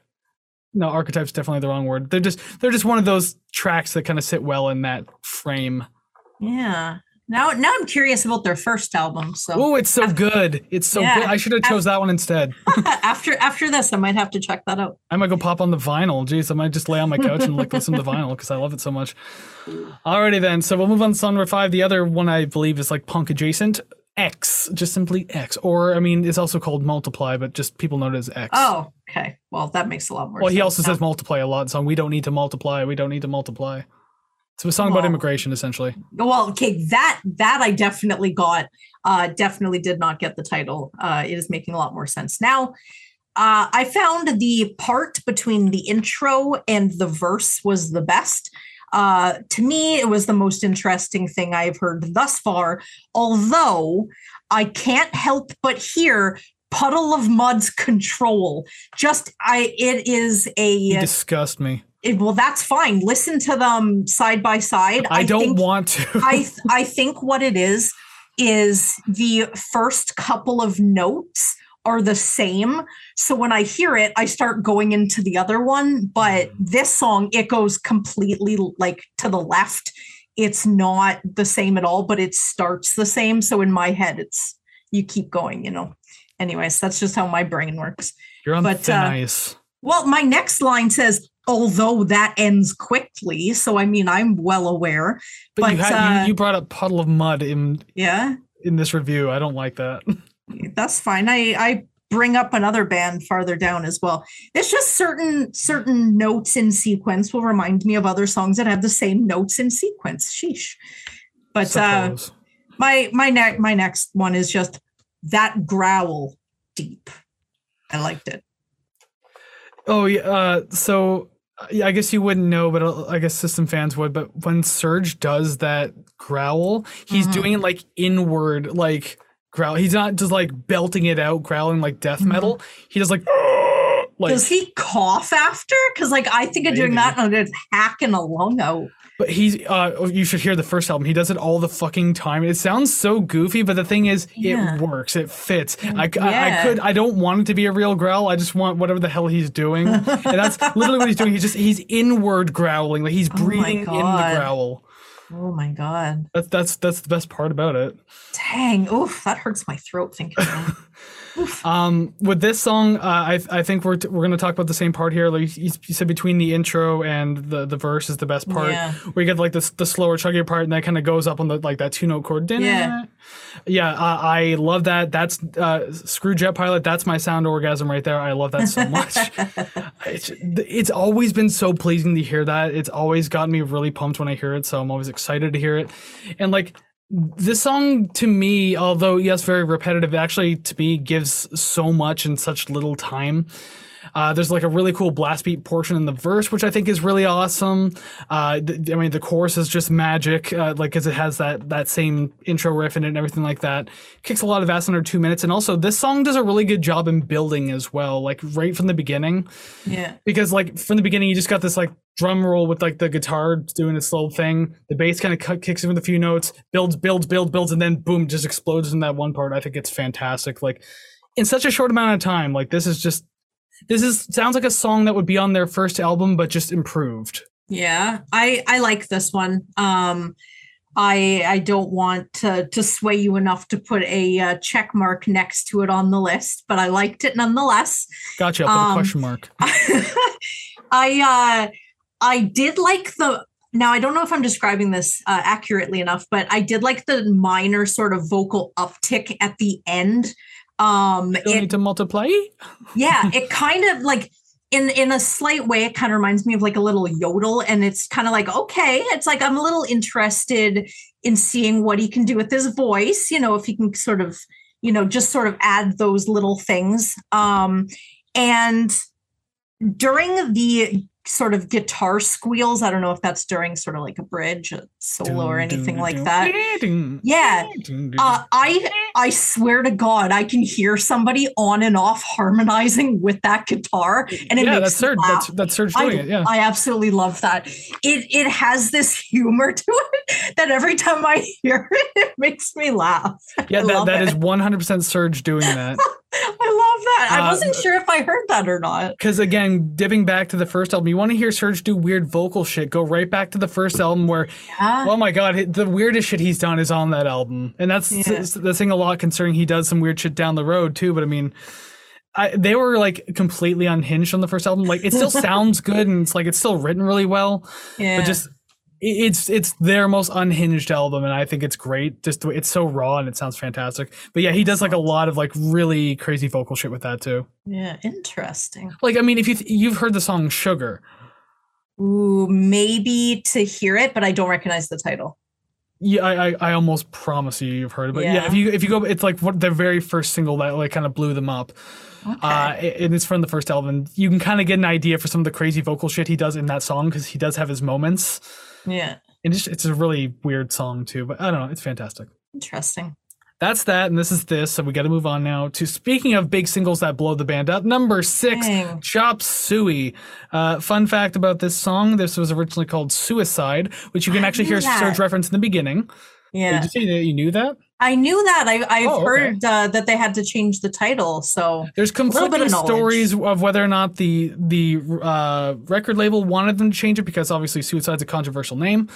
No, archetype's definitely the wrong word. They're just they're just one of those tracks that kind of sit well in that frame. yeah Now, now I'm curious about their first album. So Oh, it's so good. It's so Yeah. good. I should have chose that one instead. after after this, I might have to check that out. I might go pop on the vinyl. Jeez, I might just lay on my couch and like listen to the vinyl because I love it so much. Alrighty then. So we'll move on to song number five. The other one I believe is like punk adjacent. X, just simply X. Or I mean, it's also called Multiply, but just people know it as X. Oh, okay. Well, that makes a lot more. Well, he also now. says multiply a lot. So we don't need to multiply. We don't need to multiply. It's a song about immigration, essentially. well okay that that i definitely got uh definitely did not get the title uh it is making a lot more sense now uh i found the part between the intro and the verse was the best uh to me it was the most interesting thing i've heard thus far although i can't help but hear Puddle of Mudd's control just i it is You a disgust me. It, well that's fine listen to them side by side I, don't think- want to. I I think what it is is the first couple of notes are the same. So when I hear it, I start going into the other one. But this song, it goes completely like to the left. It's not the same at all, but it starts the same. So in my head, it's you keep going, you know. Anyways, that's just how my brain works. You're on but, thin uh, ice. Well, my next line says, although that ends quickly. So I mean, I'm well aware. But, you, had, uh, you, you brought up Puddle of Mudd in Yeah. in this review. I don't like that. that's fine. I I bring up another band farther down as well. It's just certain certain notes in sequence will remind me of other songs that have the same notes in sequence. Sheesh. But uh, my my next my next one is just that growl deep. I liked it. Oh yeah. Uh, so uh, yeah, I guess you wouldn't know, but uh, I guess system fans would. But when Serj does that growl, he's Mhm. doing it like inward, like growl. He's not just like belting it out, growling like death Mhm. metal. He does like like. Does he cough after? Because like I think of doing that and it's hacking a lung out. But he's uh oh, you should hear the first album. He does it all the fucking time. It sounds so goofy, but the thing is Yeah. it works. It fits. Mm, I, c- I- I yeah. could I don't want it to be a real growl. I just want whatever the hell he's doing. and that's literally what he's doing. He's just he's inward growling. Like he's Oh breathing in the growl. Oh my god. That's that's that's the best part about it. Dang. Oof, that hurts my throat thinking about it. Oof. Um, with this song, uh, I I think we're t- we're gonna talk about the same part here. Like you, you said, between the intro and the the verse is the best part. Yeah. Where you get like the the slower chuggier part, and that kind of goes up on the like that two note chord. Yeah. yeah. Uh, I love that. That's uh, Screw Jet Pilot. That's my sound orgasm right there. I love that so much. it's, it's always been so pleasing to hear that. It's always gotten me really pumped when I hear it. So I'm always excited to hear it. And like this song to me, although yes, very repetitive, actually to me gives so much in such little time. Uh, there's like a really cool blast beat portion in the verse, which I think is really awesome. Uh, th- I mean, the chorus is just magic, uh, like because it has that that same intro riff in it and everything like that. Kicks a lot of ass under two minutes, and also this song does a really good job in building as well, like right from the beginning Yeah. because like from the beginning you just got this like drum roll with like the guitar doing its little thing the bass kind of kicks in with a few notes builds builds builds builds and then boom just explodes in that one part i think it's fantastic like in such a short amount of time like this is just this is sounds like a song that would be on their first album but just improved Yeah, I I like this one. Um, I I don't want to to sway you enough to put a uh, check mark next to it on the list, but I liked it nonetheless. gotcha i'll put a Um, question mark I uh I did like the now I don't know if I'm describing this uh, accurately enough, but I did like the minor sort of vocal uptick at the end. Um, it need to multiply? Yeah it kind of like in in a slight way it kind of reminds me of like a little yodel and it's kind of like okay it's like i'm a little interested in seeing what he can do with his voice you know if he can sort of you know just sort of add those little things. Um and during the sort of guitar squeals i don't know if that's during sort of like a bridge solo or anything like that yeah uh, I I swear to God, I can hear somebody on and off harmonizing with that guitar, and it yeah, makes that's laugh. That's that's Serj doing I, it. Yeah. I absolutely love that. It it has this humor to it that every time I hear it, it makes me laugh. Yeah, I that, that it. is 100% Serj doing that. I love that. I Uh, wasn't sure if I heard that or not. Because again, dipping back to the first album, you want to hear Serj do weird vocal shit. Go right back to the first album where, Yeah. Oh my god, the weirdest shit he's done is on that album, and that's Yeah. the thing a lot concerning. He does some weird shit down the road too, but I mean. I, they were like completely unhinged on the first album. Like it still sounds good and it's like it's still written really well, yeah. but just it- it's it's their most unhinged album and i think it's great just the way- it's so raw and it sounds fantastic but yeah he does like a lot of like really crazy vocal shit with that too yeah, interesting. like i mean if you th- you've heard the song sugar Ooh, maybe to hear it, but I don't recognize the title. yeah i i, I almost promise you you've heard it but yeah. Yeah. if you if you go it's like what the very first single that like kind of blew them up Okay. uh and it's from the first album you can kind of get an idea for some of the crazy vocal shit he does in that song because he does have his moments yeah, and it's, it's a really weird song too but i don't know it's fantastic interesting. That's that, and this is this. So we got to move on now to speaking of big singles that blow the band up. Number six, Dang. Chop Suey. Uh, fun fact about this song: this was originally called "Suicide," which you can I actually hear that. Serj reference in the beginning. Yeah, Did you say that you knew that? I knew that. I, I've Oh, okay. heard uh, that they had to change the title. So There's conflicting of stories of whether or not the the uh, record label wanted them to change it because obviously "Suicide's" a controversial name.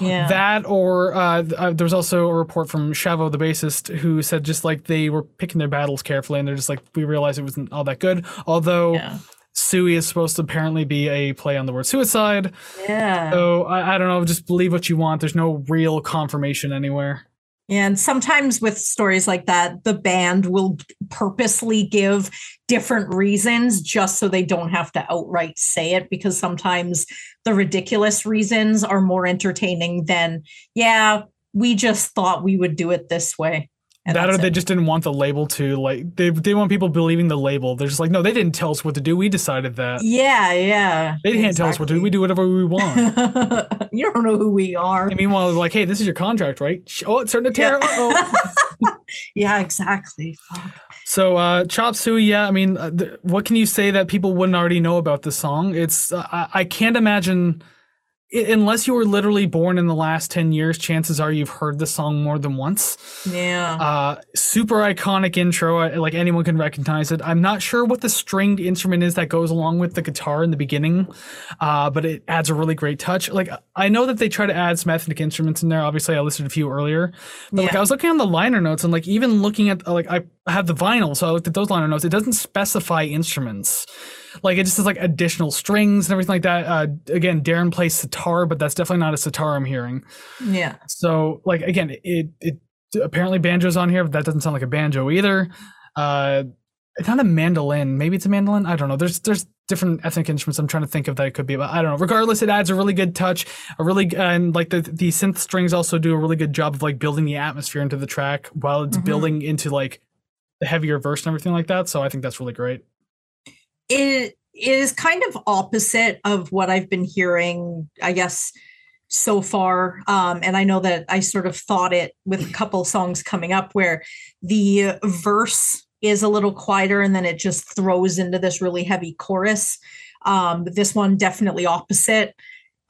yeah, That or uh, uh, there was also a report from Shavo, the bassist, who said just like they were picking their battles carefully, and they're just like we realized it wasn't all that good. Although yeah, Sui is supposed to apparently be a play on the word suicide. yeah. So I, I don't know. Just believe what you want. There's no real confirmation anywhere. And sometimes with stories like that, the band will purposely give different reasons just so they don't have to outright say it because sometimes the ridiculous reasons are more entertaining than, yeah, we just thought we would do it this way. And that or they it. just didn't want the label to like they they want people believing the label. They're just like no, they didn't tell us what to do. We decided that. yeah, yeah. They didn't tell us what to do. We do whatever we want. you don't know who we are. and meanwhile, like, hey, this is your contract, right? Oh, it's starting to tear. Yeah. Uh-oh. Yeah, exactly. Fuck. So, uh, Chop Suey, yeah, I mean, uh, th- what can you say that people wouldn't already know about this song? It's, uh, I, I can't imagine, unless you were literally born in the last 10 years, chances are you've heard the song more than once. Yeah. Uh, super iconic intro, uh, like anyone can recognize it. I'm not sure what the stringed instrument is that goes along with the guitar in the beginning, uh, but it adds a really great touch. Like, I know that they try to add some ethnic instruments in there. Obviously, I listed a few earlier, but like I was looking on the liner notes and like even looking at like I have the vinyl, so I looked at those liner notes. It doesn't specify instruments. Like it just says like additional strings and everything like that. Uh, again, Daron plays sitar, but that's definitely not a sitar I'm hearing. yeah. So like again, it it apparently banjo's on here, but that doesn't sound like a banjo either. Uh, it's not a mandolin. Maybe it's a mandolin. I don't know. There's there's different ethnic instruments. I'm trying to think of that it could be, but I don't know. Regardless, it adds a really good touch. A really and like the the synth strings also do a really good job of like building the atmosphere into the track while it's Mhm. building into like the heavier verse and everything like that. So I think that's really great. It is kind of opposite of what I've been hearing, I guess, so far. Um, and I know that I sort of thought it with a couple songs coming up where the verse is a little quieter and then it just throws into this really heavy chorus. Um, this one definitely opposite.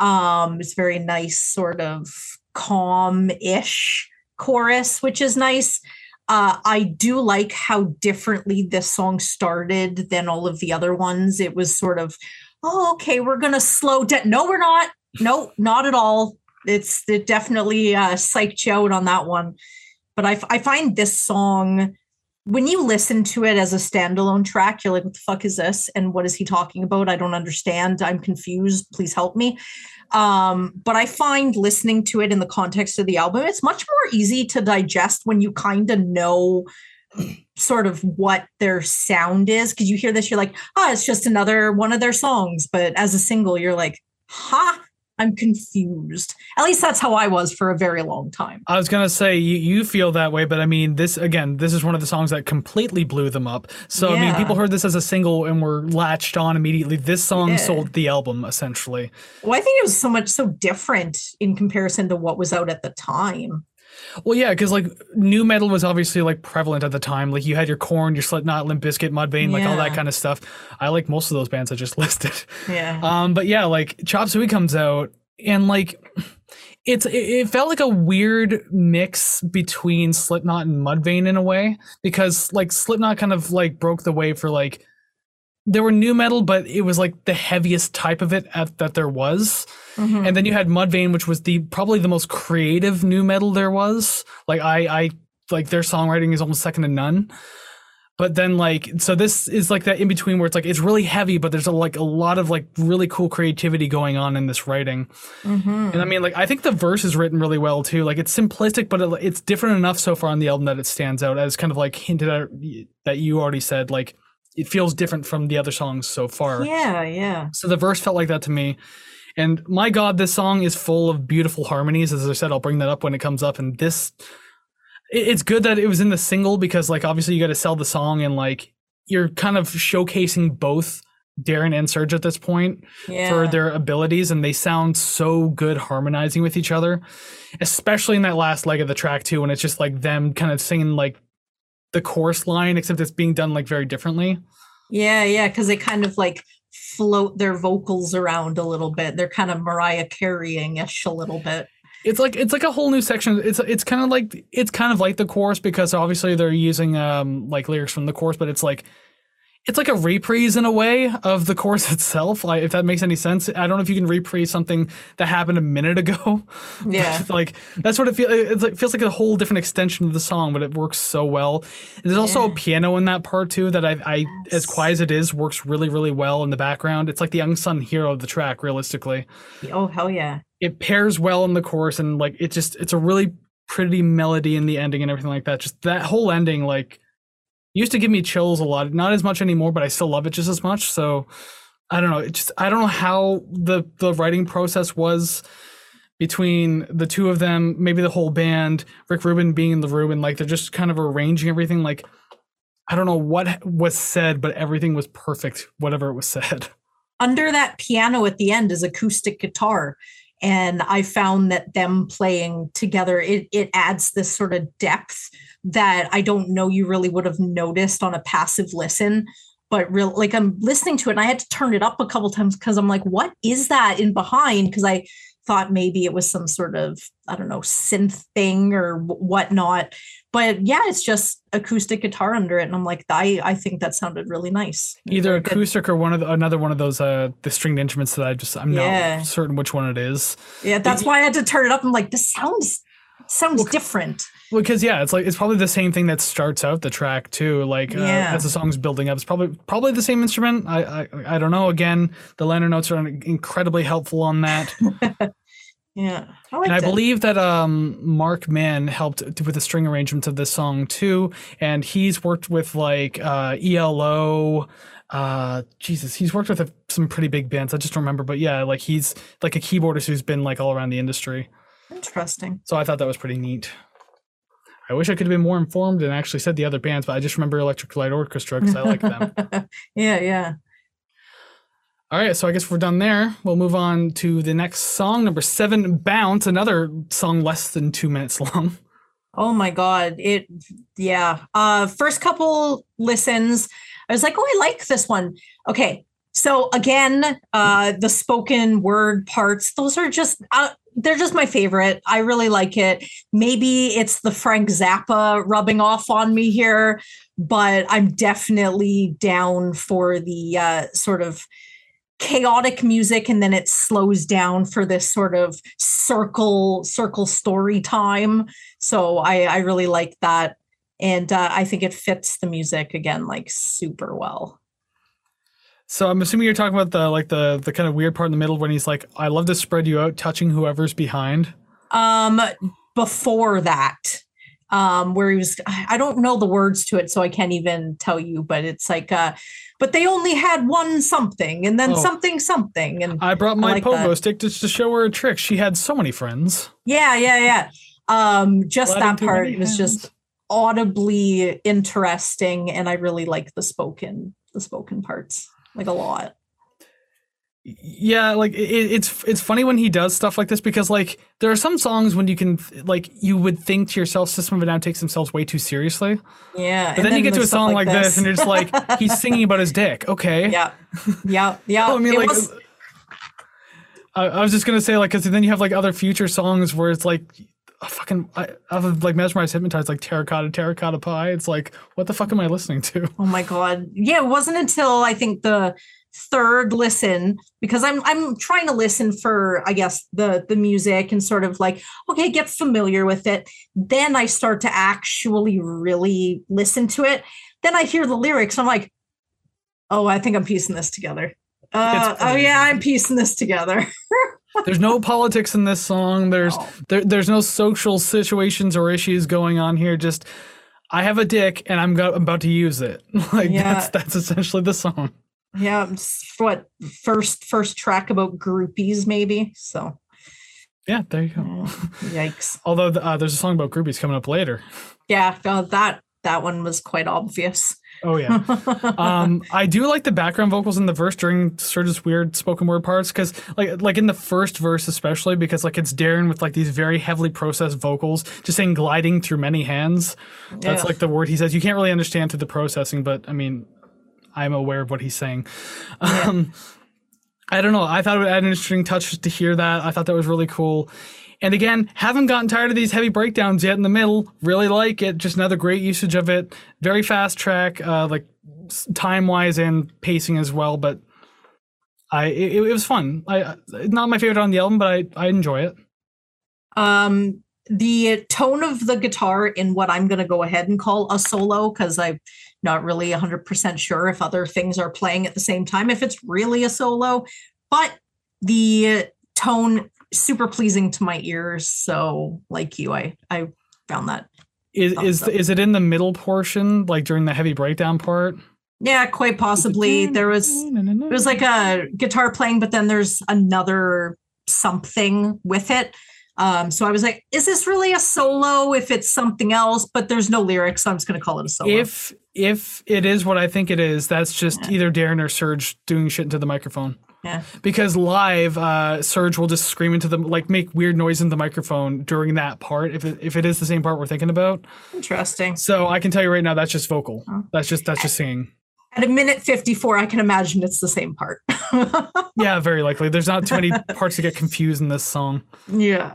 Um, it's very nice, sort of calm-ish chorus, which is nice. Uh, I do like how differently this song started than all of the other ones. It was sort of, oh, okay, we're gonna slow down. No, we're not. No, not at all. It's it definitely uh, psyched you out on that one. But I, I find this song, when you listen to it as a standalone track, you're like, what the fuck is this? And what is he talking about? I don't understand. I'm confused. Please help me. Um, but I find listening to it in the context of the album, it's much more easy to digest when you kind of know sort of what their sound is. Cause you hear this, you're like, oh, it's just another one of their songs. But as a single, you're like, ha, I'm confused. At least that's how I was for a very long time. I was gonna say you, you feel that way, but I mean this again. This is one of the songs that completely blew them up. So I mean, people heard this as a single and were latched on immediately. This song Yeah. sold the album essentially. Well, I think it was so much so different in comparison to what was out at the time. Well, yeah, because like nu metal was obviously like prevalent at the time. Like you had your Korn, your Slipknot, Limp Bizkit, Mudvayne, like all that kind of stuff. I like most of those bands I just listed. Yeah. Um, but yeah, like Chop Suey comes out and like it's it, it felt like a weird mix between Slipknot and Mudvayne in a way because like Slipknot kind of like broke the way for like there were nu metal, but it was like the heaviest type of it at, that there was. Mhm. And then you had Mudvayne, which was the probably the most creative nu metal there was. Like I, I like their songwriting is almost second to none. But then like so this is like that in between where it's like it's really heavy, but there's a, like a lot of like really cool creativity going on in this writing. Mhm. And I mean like I think the verse is written really well too. Like it's simplistic, but it, it's different enough so far on the album that it stands out as kind of like hinted at that you already said like it feels different from the other songs so far. Yeah, yeah. So the verse felt like that to me. And my God, this song is full of beautiful harmonies. As I said, I'll bring that up when it comes up. And this, it's good that it was in the single because, like, obviously you got to sell the song and, like, you're kind of showcasing both Daron and Serj at this point Yeah. for their abilities. And they sound so good harmonizing with each other, especially in that last leg of the track, too. And it's just like them kind of singing, like, the chorus line, except it's being done, like, very differently. Yeah, yeah, because they kind of like float their vocals around a little bit. They're kind of Mariah carrying ish a little bit. It's like it's like a whole new section. It's it's kind of like it's kind of like the chorus because obviously they're using um like lyrics from the chorus, but it's like it's like a reprise in a way of the chorus itself. Like if that makes any sense. I don't know if you can reprise something that happened a minute ago. Yeah. like that's what it feels. It's like feels like a whole different extension of the song, but it works so well. And there's also a piano in that part too that I, I as quiet as it is, works really really well in the background. It's like the unsung hero of the track, realistically Oh hell yeah. it pairs well in the chorus and like it just it's a really pretty melody in the ending and everything like that just that whole ending like used to give me chills a lot not as much anymore but i still love it just as much so i don't know it just i don't know how the the writing process was between the two of them maybe the whole band rick rubin being in the room and like they're just kind of arranging everything like i don't know what was said but everything was perfect whatever it was said Under that piano at the end is acoustic guitar. And I found that them playing together, it it adds this sort of depth that I don't know you really would have noticed on a passive listen. But real like I'm listening to it and I had to turn it up a couple times because I'm like, what is that in behind? Because I thought maybe it was some sort of, I don't know, synth thing or wh- whatnot. But yeah, it's just acoustic guitar under it. And I'm like, I, I think that sounded really nice. either acoustic or one of the, another one of those uh the stringed instruments that I just I'm Yeah. not certain which one it is. Yeah, that's why I had to turn it up. I'm like, this sounds sounds different. Because yeah, it's like it's probably the same thing that starts out the track too. Like uh, Yeah. as the song's building up, it's probably probably the same instrument. I I, I don't know. Again, the liner notes are incredibly helpful on that, Yeah, I and I it. believe that um Marc Mann helped with the string arrangements of this song too, and he's worked with like uh ELO. Uh, Jesus, he's worked with a, some pretty big bands. I just don't remember, but yeah, like he's like a keyboardist who's been like all around the industry. interesting. So I thought that was pretty neat. I wish I could have been more informed and actually said the other bands, but I just remember Electric Light Orchestra because I like them. yeah, yeah. All right, so I guess we're done there. We'll move on to the next song, number seven, Bounce, another song less than two minutes long. Oh my god, it yeah. Uh first couple listens, I was like, "Oh, I like this one." Okay. So again, uh the spoken word parts, those are just uh, they're just my favorite. I really like it. Maybe it's the Frank Zappa rubbing off on me here, but I'm definitely down for the uh sort of chaotic music and then it slows down for this sort of circle circle story time so i i really like that and uh, i think it fits the music again like super well So I'm assuming you're talking about the like the the kind of weird part in the middle when he's like, "I love to spread you out, touching whoever's behind." um before that um where he was i I don't know the words to it so i can't even tell you but it's like uh but they only had one something and then Oh. something something and I brought my like pogo that. stick just to show her a trick. She had so many friends. Yeah, yeah, yeah. Um, just that part was just audibly interesting, and I really like the spoken the spoken parts like a lot. Yeah, like it, it's it's funny when he does stuff like this because like there are some songs when you can like you would think to yourself, System of a Down takes themselves way too seriously. Yeah. But then, you get to a song like, this. and you're just like, he's singing about his dick. Okay. Yeah. Yeah. Yeah. Oh, I mean, It like, was- I, I was just gonna say, like, because then you have like other future songs where it's like, a fucking, I, I've like mesmerized, hypnotized, like terracotta, terracotta pie. It's like, what the fuck am I listening to? Oh my god. Yeah, it wasn't until I think the third listen because I'm I'm trying to listen for I guess the the music and sort of like okay, get familiar with it. Then I start to actually really listen to it. Then I hear the lyrics. I'm like, "Oh, I think I'm piecing this together." Uh, oh yeah. I'm piecing this together. There's no politics in this song. There's Oh. there, there's no social situations or issues going on here. Just I have a dick and I'm, go- I'm about to use it. like Yeah. that's that's essentially the song. yeah, what first first track about groupies maybe. So, Yeah, there you go. yikes. Although uh, there's a song about groupies coming up later. Yeah, no, that that one was quite obvious. Oh yeah. um, I do like the background vocals in the verse during Serj's weird spoken word parts because, like, like in the first verse especially, because like it's Daron with like these very heavily processed vocals, just saying "gliding through many hands." That's Yeah. like the word he says. You can't really understand through the processing, but I mean, I'm aware of what he's saying. Um, I don't know. I thought it would add an interesting touch to hear that. I thought that was really cool. And again, haven't gotten tired of these heavy breakdowns yet in the middle. Really like it. Just another great usage of it. Very fast track, uh, like time wise and pacing as well. But I it, it was fun. I I- not my favorite on the album, but I I enjoy it. um the tone of the guitar in what i'm going to go ahead and call a solo because i'm not really 100% sure if other things are playing at the same time if it's really a solo but the tone super pleasing to my ears so like you i i found that Is is up. is it in the middle portion, like during the heavy breakdown part? yeah quite possibly there was it was like a guitar playing but then there's another something with it um so i was like is this really a solo if it's something else but there's no lyrics so i'm just going to call it a solo If if it is what I think it is, that's just Yeah. either Daron or Serj doing shit into the microphone. Yeah. Because live, uh, Serj will just scream into the like make weird noise in the microphone during that part. If it, if it is the same part we're thinking about, interesting so I can tell you right now that's just vocal. Oh. That's just that's just singing. at a minute 54 i can imagine it's the same part Yeah, very likely. There's not too many parts to get confused in this song. yeah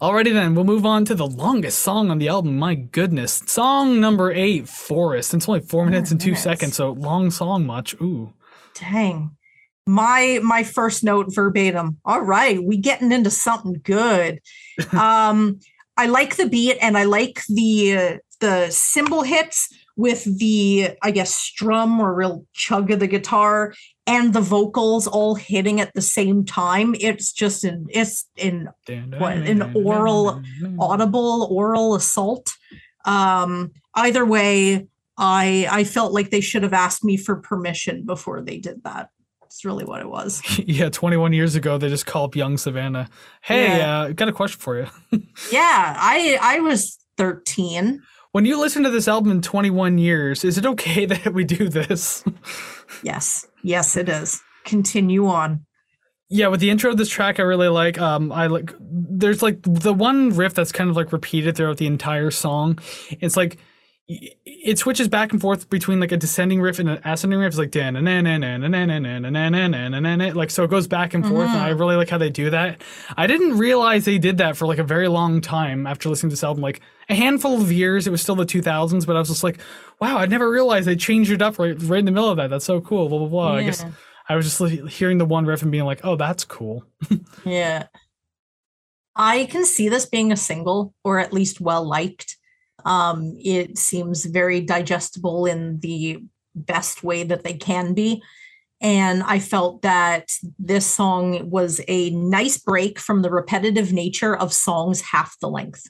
Alrighty then, we'll move on to the longest song on the album. My goodness, song number eight, Forest. It's only four minutes and two minutes. seconds, so long song much. Ooh. dang my my first note verbatim. All right we getting into something good. Um i like the beat and i like the uh, the cymbal hits with the i guess strum or real chug of the guitar and the vocals all hitting at the same time. It's just an it's an What, an oral audible oral assault. Um either way i i felt like they should have asked me for permission before they did that it's really what it was Yeah, 21 years ago, they just call up young Savannah. Hey, Yeah. uh, got a question for you. yeah i i was 13 When you listen to this album in 21 years, is it okay that we do this? yes yes it is continue on yeah, with the intro of this track, I really like. Um, I like. There's like the one riff that's kind of like repeated throughout the entire song. It's like it switches back and forth between like a descending riff and an ascending riff. It's like dan na na na na na na na na na like so it goes back and forth. And I really like how they do that. I didn't realize they did that for like a very long time after listening to this album. Like a handful of years, it was still the 2000s, but I was just like, wow, I never realized they changed it up right right in the middle of that. That's so cool. Blah blah blah. I guess I was just hearing the one riff and being like, oh, that's cool. Yeah. I can see this being a single or at least well liked. Um, it seems very digestible in the best way that they can be. And I felt that this song was a nice break from the repetitive nature of songs half the length.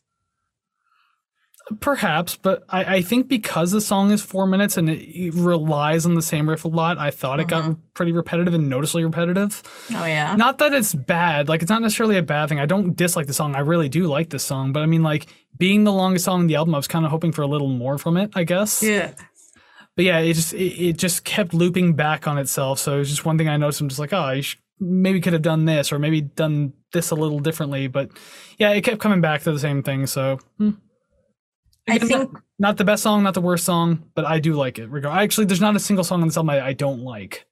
Perhaps, but I, I think because the song is four minutes and it, relies on the same riff a lot, I thought it got pretty repetitive and noticeably repetitive. Oh, yeah. Not that it's bad, like it's not necessarily a bad thing. I don't dislike the song. I really do like this song, but I mean, like being the longest song in the album, I was kind of hoping for a little more from it. I guess. Yeah. but yeah, it just it, it just kept looping back on itself. So it was just one thing I noticed. I'm just like, oh, I sh- maybe could have done this or maybe done this a little differently. But yeah, it kept coming back to the same thing. So hmm. I think not, not the best song, not the worst song, but I do like it. Regard actually, there's not a single song on this album I, I don't like.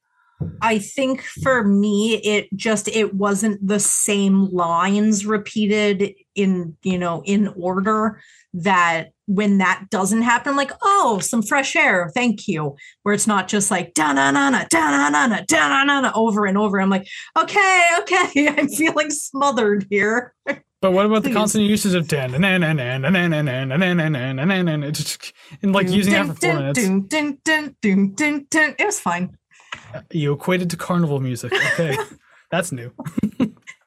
I think for me, it just it wasn't the same lines repeated in you know in order that when that doesn't happen, I'm like oh some fresh air, thank you. Where it's not just like da na na na da na na na da na na na over and over. I'm like okay okay, I'm feeling smothered here. But what about the constant uses of dan and and and and and and and and and and and and and and like using that for four minutes? It was fine. You equated to carnival music. Okay, that's new.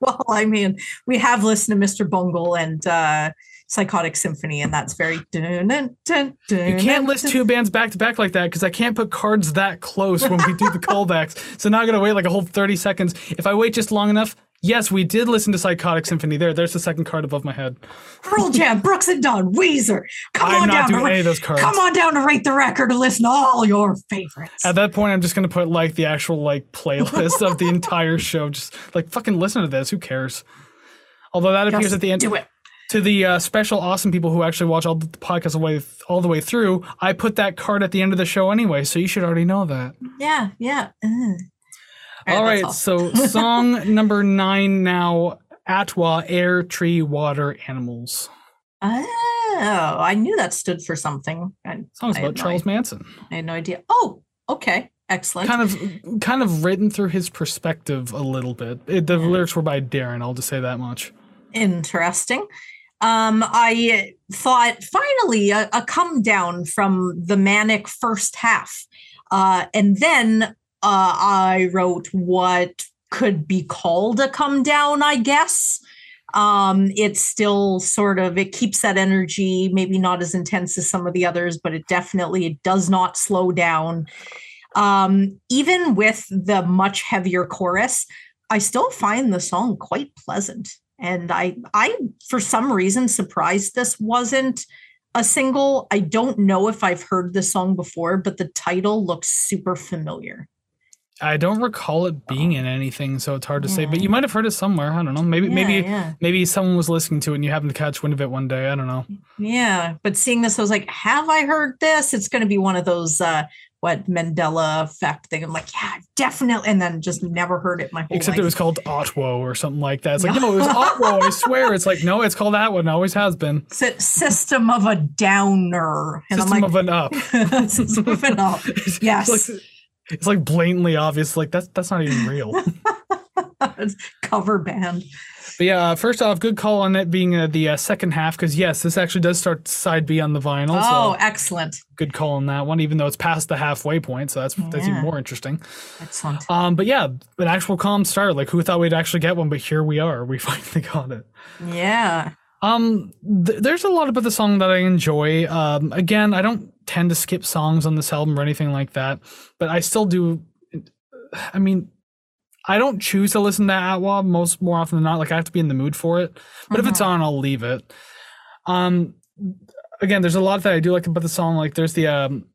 Well, I mean, we have listened to Mr. Bungle and uh Psychotic Symphony, and that's very dun, dun, dun, dun, You can't list two bands back to back like that because I can't put cards that close when we do the callbacks. So now I gotta wait like a whole 30 seconds. If I wait just long enough, yes, we did listen to Psychotic Symphony. There, there's the second card above my head. Pearl Jam, Brooks and Dunn, Weezer. Come I'm on not down to doing ra- any of those cards. come on down to rate the record and listen to all your favorites. At that point, I'm just gonna put like the actual like playlist of the entire show. Just like fucking listen to this. Who cares? Although that appears Just at the end do it. to the uh, special awesome people who actually watch all the podcast all the way all the way through. I put that card at the end of the show anyway, so you should already know that. Yeah, yeah. Ugh. All right, that's so song number nine now. Atwa, air, tree, water, animals. Oh, I knew that stood for something. I, Song's I about no Charles idea. Manson. I had no idea. Oh, okay. Excellent. Kind of, kind of written through his perspective a little bit. It, the lyrics were by Daron. I'll just say that much. Interesting. Um, I thought finally a, a come down from the manic first half. Uh, and then uh, I wrote what could be called a come down, I guess. Um, it's still sort of it keeps that energy, maybe not as intense as some of the others, but it definitely it does not slow down. Um, even with the much heavier chorus, I still find the song quite pleasant. And I I for some reason surprised this wasn't a single. I don't know if I've heard the song before, but the title looks super familiar. I don't recall it being in anything, so it's hard to say. But you might have heard it somewhere. I don't know. Maybe, maybe, Yeah, yeah. maybe someone was listening to it and you happened to catch wind of it one day. I don't know. Yeah, but seeing this, I was like, have I heard this? It's going to be one of those uh what Mandela effect thing. I'm like, yeah, definitely, and then just never heard it my whole Except life. it was called Otwo or something like that. It's like, No. it was Otwo. I swear. It's like, no, it's called that one. Always has been. Sy- system of a downer, and System I'm of an up. system of an up. Yes. Like, it's like blatantly obvious. Like that's that's not even real. It's cover band. But yeah, uh, first off, good call on it being uh, the uh, second half because yes, this actually does start side B on the vinyl. Oh, so excellent, good call on that one, even though it's past the halfway point. So that's that's even more interesting. excellent. Um, but yeah, an actual calm start. Like who thought we'd actually get one, but here we are. We finally got it. Yeah. Um, th- there's a lot about the song that I enjoy. Um, again, I don't tend to skip songs on this album or anything like that, but I still do. I mean, I don't choose to listen to Atwa most more often than not. Like I have to be in the mood for it, but if it's on, I'll leave it. Um, again, there's a lot that I do like about the song. Like there's the um,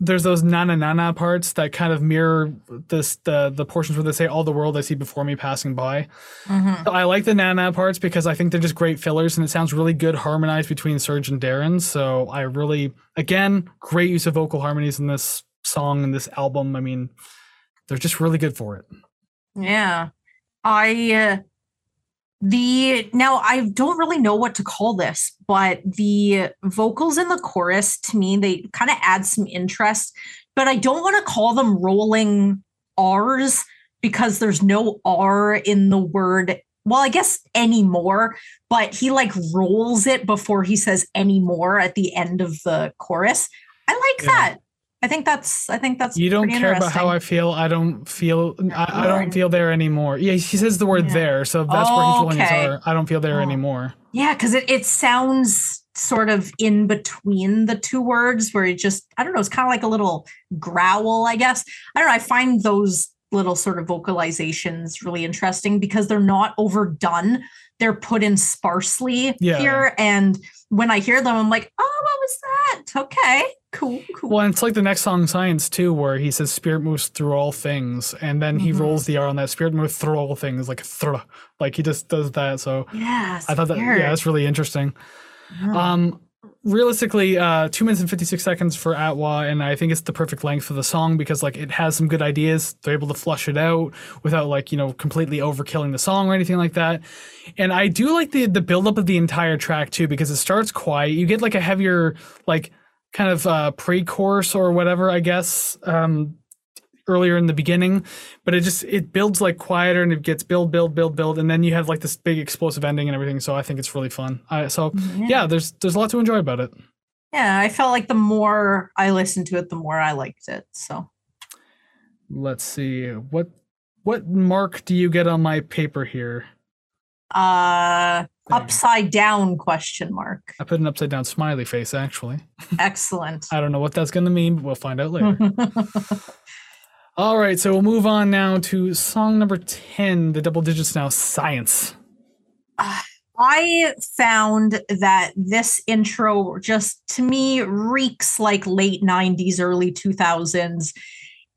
there's those na na na na parts that kind of mirror this the the portions where they say all the world I see before me passing by. Mhm. I like the Nana parts because I think they're just great fillers and it sounds really good harmonized between Serj and Daron. So I really, again, great use of vocal harmonies in this song and this album. I mean, they're just really good for it. Yeah. I uh, the now I don't really know what to call this, but the vocals in the chorus to me they kind of add some interest, but I don't want to call them rolling R's because there's no R in the word. Well, I guess anymore, but he like rolls it before he says anymore at the end of the chorus. I like Yeah. that. I think that's I think that's You don't care about how I feel. I don't feel. I, I don't feel there anymore. Yeah, he says the word Yeah. there, so that's where he's rolling his Okay. I don't feel there Oh. anymore. Yeah, because it, it sounds sort of in between the two words where it just, I don't know, it's kind of like a little growl, I guess. I don't know. I find those little sort of vocalizations really interesting because they're not overdone. They're put in sparsely Yeah. here. And when I hear them, I'm like, oh, what was that? Okay, cool, cool. Well, it's like the next song, Science, too, where he says spirit moves through all things, and then he Mhm. rolls the R on that spirit moves through all things, like thr, like he just does that. So yes. I thought that yeah, that's really interesting. Yeah. Um, realistically, uh, two minutes and fifty six seconds for Atwa, and I think it's the perfect length for the song because like it has some good ideas. They're able to flush it out without like you know completely overkilling the song or anything like that. And I do like the the buildup of the entire track too because it starts quiet. You get like a heavier like kind of uh, pre-chorus or whatever, I guess. Um, earlier in the beginning but it just it builds like quieter and it gets build build build build and then you have like this big explosive ending and everything so i think it's really fun. I, so yeah there's there's a lot to enjoy about it. Yeah, I felt like the more I listened to it, the more I liked it. So. Let's see what what mark do you get on my paper here? Uh upside down question mark. i put an upside down smiley face actually. Excellent. i don't know what that's going to mean but we'll find out later all right so we'll move on now to song number 10 the double digits now science I found that this intro just to me reeks like late 90s, early 2000s.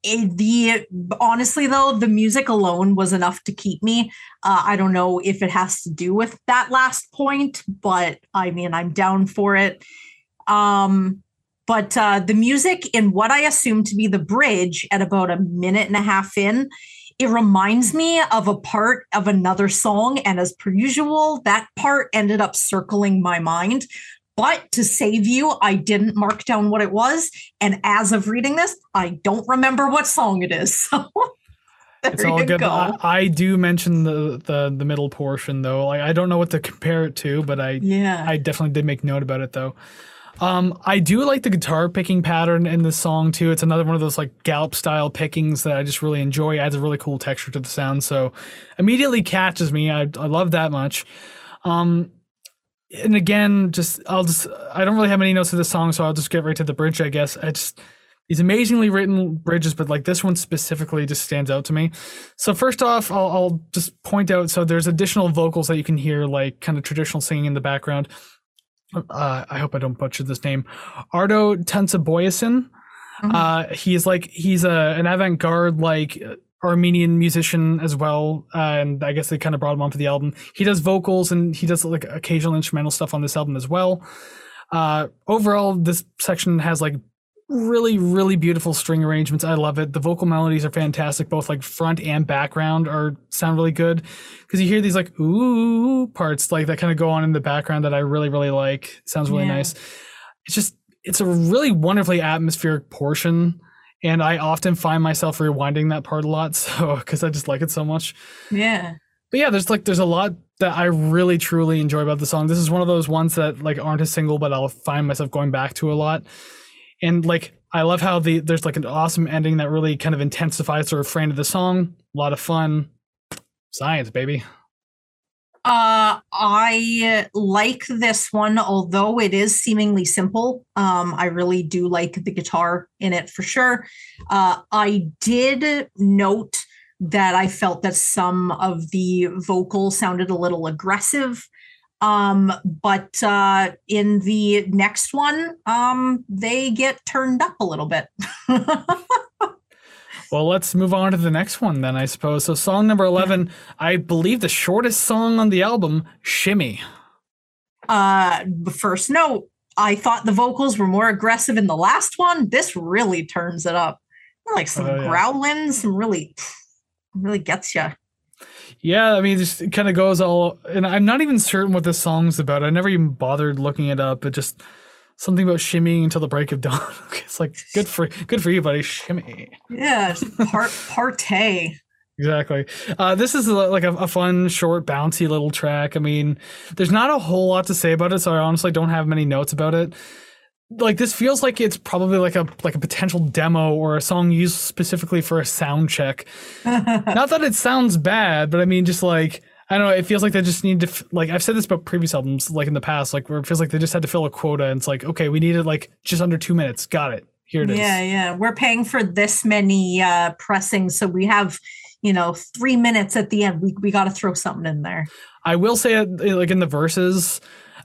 It- the honestly though, the music alone was enough to keep me. Uh, I don't know if it has to do with that last point, but I mean, I'm down for it. Um, but uh, the music in what I assume to be the bridge at about a minute and a half in, it reminds me of a part of another song. And as per usual, that part ended up circling my mind. But to save you, I didn't mark down what it was. And as of reading this, I don't remember what song it is. So it's all good go. I, I do mention the, the the middle portion though like i don't know what to compare it to but i yeah. I definitely did make note about it though. Um, I do like the guitar picking pattern in this song too. It's another one of those like gallop style pickings that I just really enjoy. Adds a really cool texture to the sound, so immediately catches me. I I love that much. Um, and again, just I'll just I don't really have any notes to this song, so I'll just get right to the bridge. I guess I just these amazingly written bridges, but like this one specifically just stands out to me. So first off, I'll, I'll just point out. So there's additional vocals that you can hear, like kind of traditional singing in the background. Uh, I hope I don't butcher this name. Arto Tunçboyacıyan. Mhm. Uh, he's like he's a an avant-garde like uh, Armenian musician as well, uh, and I guess they kind of brought him on onto the album. He does vocals and he does like occasional instrumental stuff on this album as well. Uh, overall, this section has like really really beautiful string arrangements i love it the vocal melodies are fantastic both like front and background are sound really good because you hear these like ooh parts like that kind of go on in the background that i really really like sounds really Yeah. nice it's just it's a really wonderfully atmospheric portion and i often find myself rewinding that part a lot so because i just like it so much yeah. but yeah, there's like there's a lot that I really truly enjoy about the song. This is one of those ones that like aren't a single, but I'll find myself going back to a lot. And like I love how the there's like an awesome ending that really kind of intensifies the refrain of the song. A lot of fun. Science, baby. Uh, I like this one, although it is seemingly simple. Um, I really do like the guitar in it for sure. Uh, I did note that I felt that some of the vocals sounded a little aggressive. Um, but uh, in the next one, um, they get turned up a little bit. Well, let's move on to the next one then, I suppose. So song number 11, I believe the shortest song on the album, Shimmy. uh first note i thought the vocals were more aggressive in the last one this really turns it up like some Oh, yeah. growling some really really gets you Yeah, I mean, just it kind of goes all, and I'm not even certain what this song's about. I never even bothered looking it up. But just something about shimmying until the break of dawn. It's like good for good for you, buddy. Shimmy. yeah part partay Exactly. Uh, this is like a, a fun, short, bouncy little track. I mean, there's not a whole lot to say about it, so I honestly don't have many notes about it. Like this feels like it's probably like a like a potential demo or a song used specifically for a sound check. not that it sounds bad, but I mean, just like I don't know, it feels like they just need to like I've said this about previous albums, like in the past, like where it feels like they just had to fill a quota, and it's like okay, we needed like just under two minutes, got it, here it is. Yeah, yeah. We're paying for this many uh pressings, so we have, you know, three minutes at the end. We we got to throw something in there. I will say, uh, like in the verses,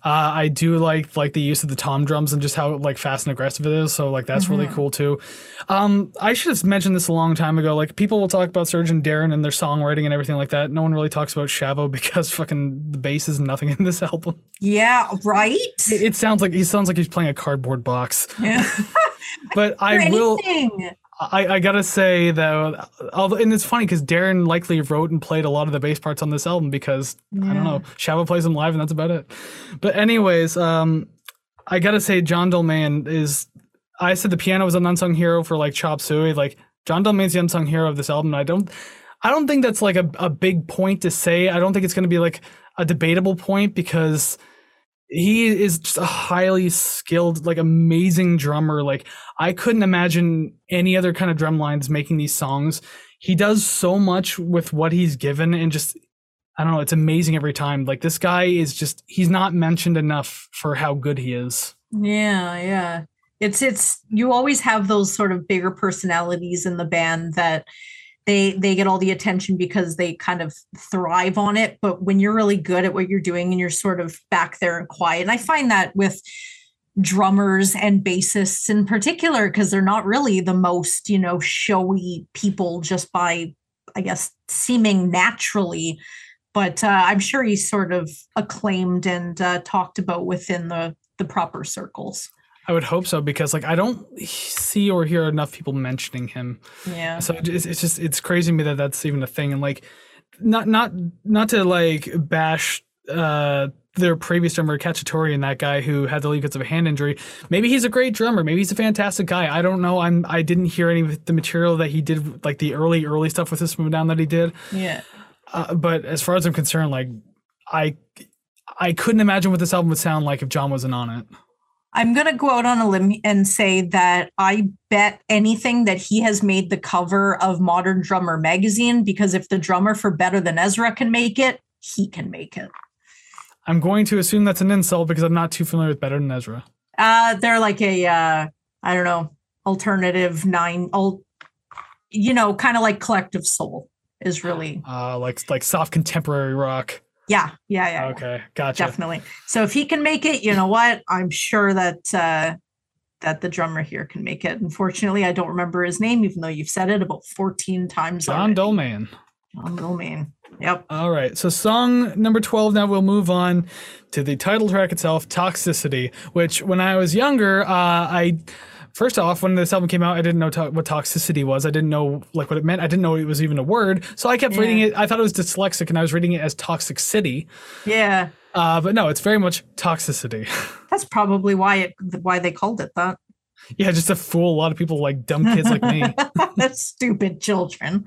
uh, I do like like the use of the tom drums and just how like fast and aggressive it is. So like that's really Mhm. cool too. Um, I should have mentioned this a long time ago. Like people will talk about Serj and Daron and their songwriting and everything like that. No one really talks about Shavo because fucking the bass is nothing in this album. Yeah, right. It, it sounds like he sounds like he's playing a cardboard box. Yeah. But I will. anything. I, I gotta say though, although and it's funny because Daron likely wrote and played a lot of the bass parts on this album because I don't know, Shavo plays them live and that's about it. But anyways, um, I gotta say John Dolmayan is. I said the piano was an unsung hero for like Chop Suey. Like John Dolmayan's the unsung hero of this album. And I don't, I don't think that's like a, a big point to say. I don't think it's gonna be like a debatable point because he is just a highly skilled, like amazing drummer. Like I couldn't imagine any other kind of drum lines making these songs. He does so much with what he's given and just I don't know, it's amazing every time. Like this guy is just he's not mentioned enough for how good he is. Yeah, yeah. It's it's you always have those sort of bigger personalities in the band that they they get all the attention because they kind of thrive on it, but when you're really good at what you're doing and you're sort of back there and quiet. And I find that with drummers and bassists in particular because they're not really the most, you know, showy people just by I guess seeming naturally but uh, I'm sure he's sort of acclaimed and uh, talked about within the the proper circles. I would hope so because like I don't see or hear enough people mentioning him. Yeah. So it's, it's just it's crazy to me that that's even a thing and like not not not to like bash uh their previous drummer Khachaturian and that guy who had the leave because of a hand injury. Maybe he's a great drummer. Maybe he's a fantastic guy. I don't know. I'm I didn't hear any of the material that he did like the early early stuff with this Down that he did. Yeah. Uh, but as far as I'm concerned, like I I couldn't imagine what this album would sound like if John wasn't on it. I'm going to go out on a limb and say that I bet anything that he has made the cover of Modern Drummer magazine because if the drummer for Better Than Ezra can make it, he can make it. I'm going to assume that's an insult because I'm not too familiar with Better Than Ezra. Uh they're like a uh I don't know, alternative nine old you know, kind of like collective soul is really Uh, like like soft contemporary rock. Yeah, yeah, yeah. Okay, gotcha. definitely. So if he can make it, you know what? I'm sure that uh that the drummer here can make it. Unfortunately, I don't remember his name, even though you've said it about 14 times. John already. Dolman. John Dolmain. Yep. All right, so song number 12. Now we'll move on to the title track itself, Toxicity, which when I was younger, uh, I. First off, when this album came out, I didn't know to- what toxicity was. I didn't know like what it meant. I didn't know it was even a word. So I kept reading it. I thought it was dyslexic, and I was reading it as Toxic City. Yeah. Uh, but no, it's very much toxicity. That's probably why it why they called it that. yeah, just to fool a lot of people like dumb kids like me. That's stupid children.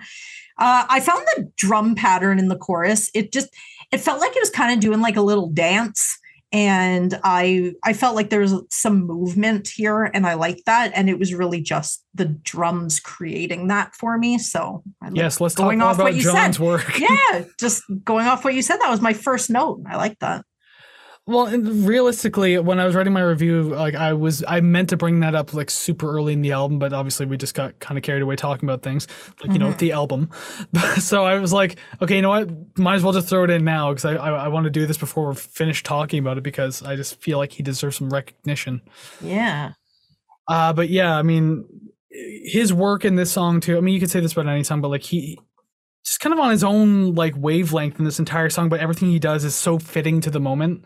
Uh, I found the drum pattern in the chorus. It just it felt like it was kind of doing like a little dance, and I I felt like there was some movement here, and I like that. And it was really just the drums creating that for me. So I Yes, let's talk going more off what about you John's said. work. yeah, just going off what you said. That was my first note. I like that. Well, realistically, when I was writing my review, like I was, I meant to bring that up like super early in the album, but obviously we just got kind of carried away talking about things, like you know, Mhm. the album. so I was like, okay, you know what? Might as well just throw it in now because I, I, I want to do this before we're finished talking about it because I just feel like he deserves some recognition. Yeah. Uh, but yeah, I mean, his work in this song too. I mean, you could say this about any song, but like he just kind of on his own like wavelength in this entire song. But everything he does is so fitting to the moment.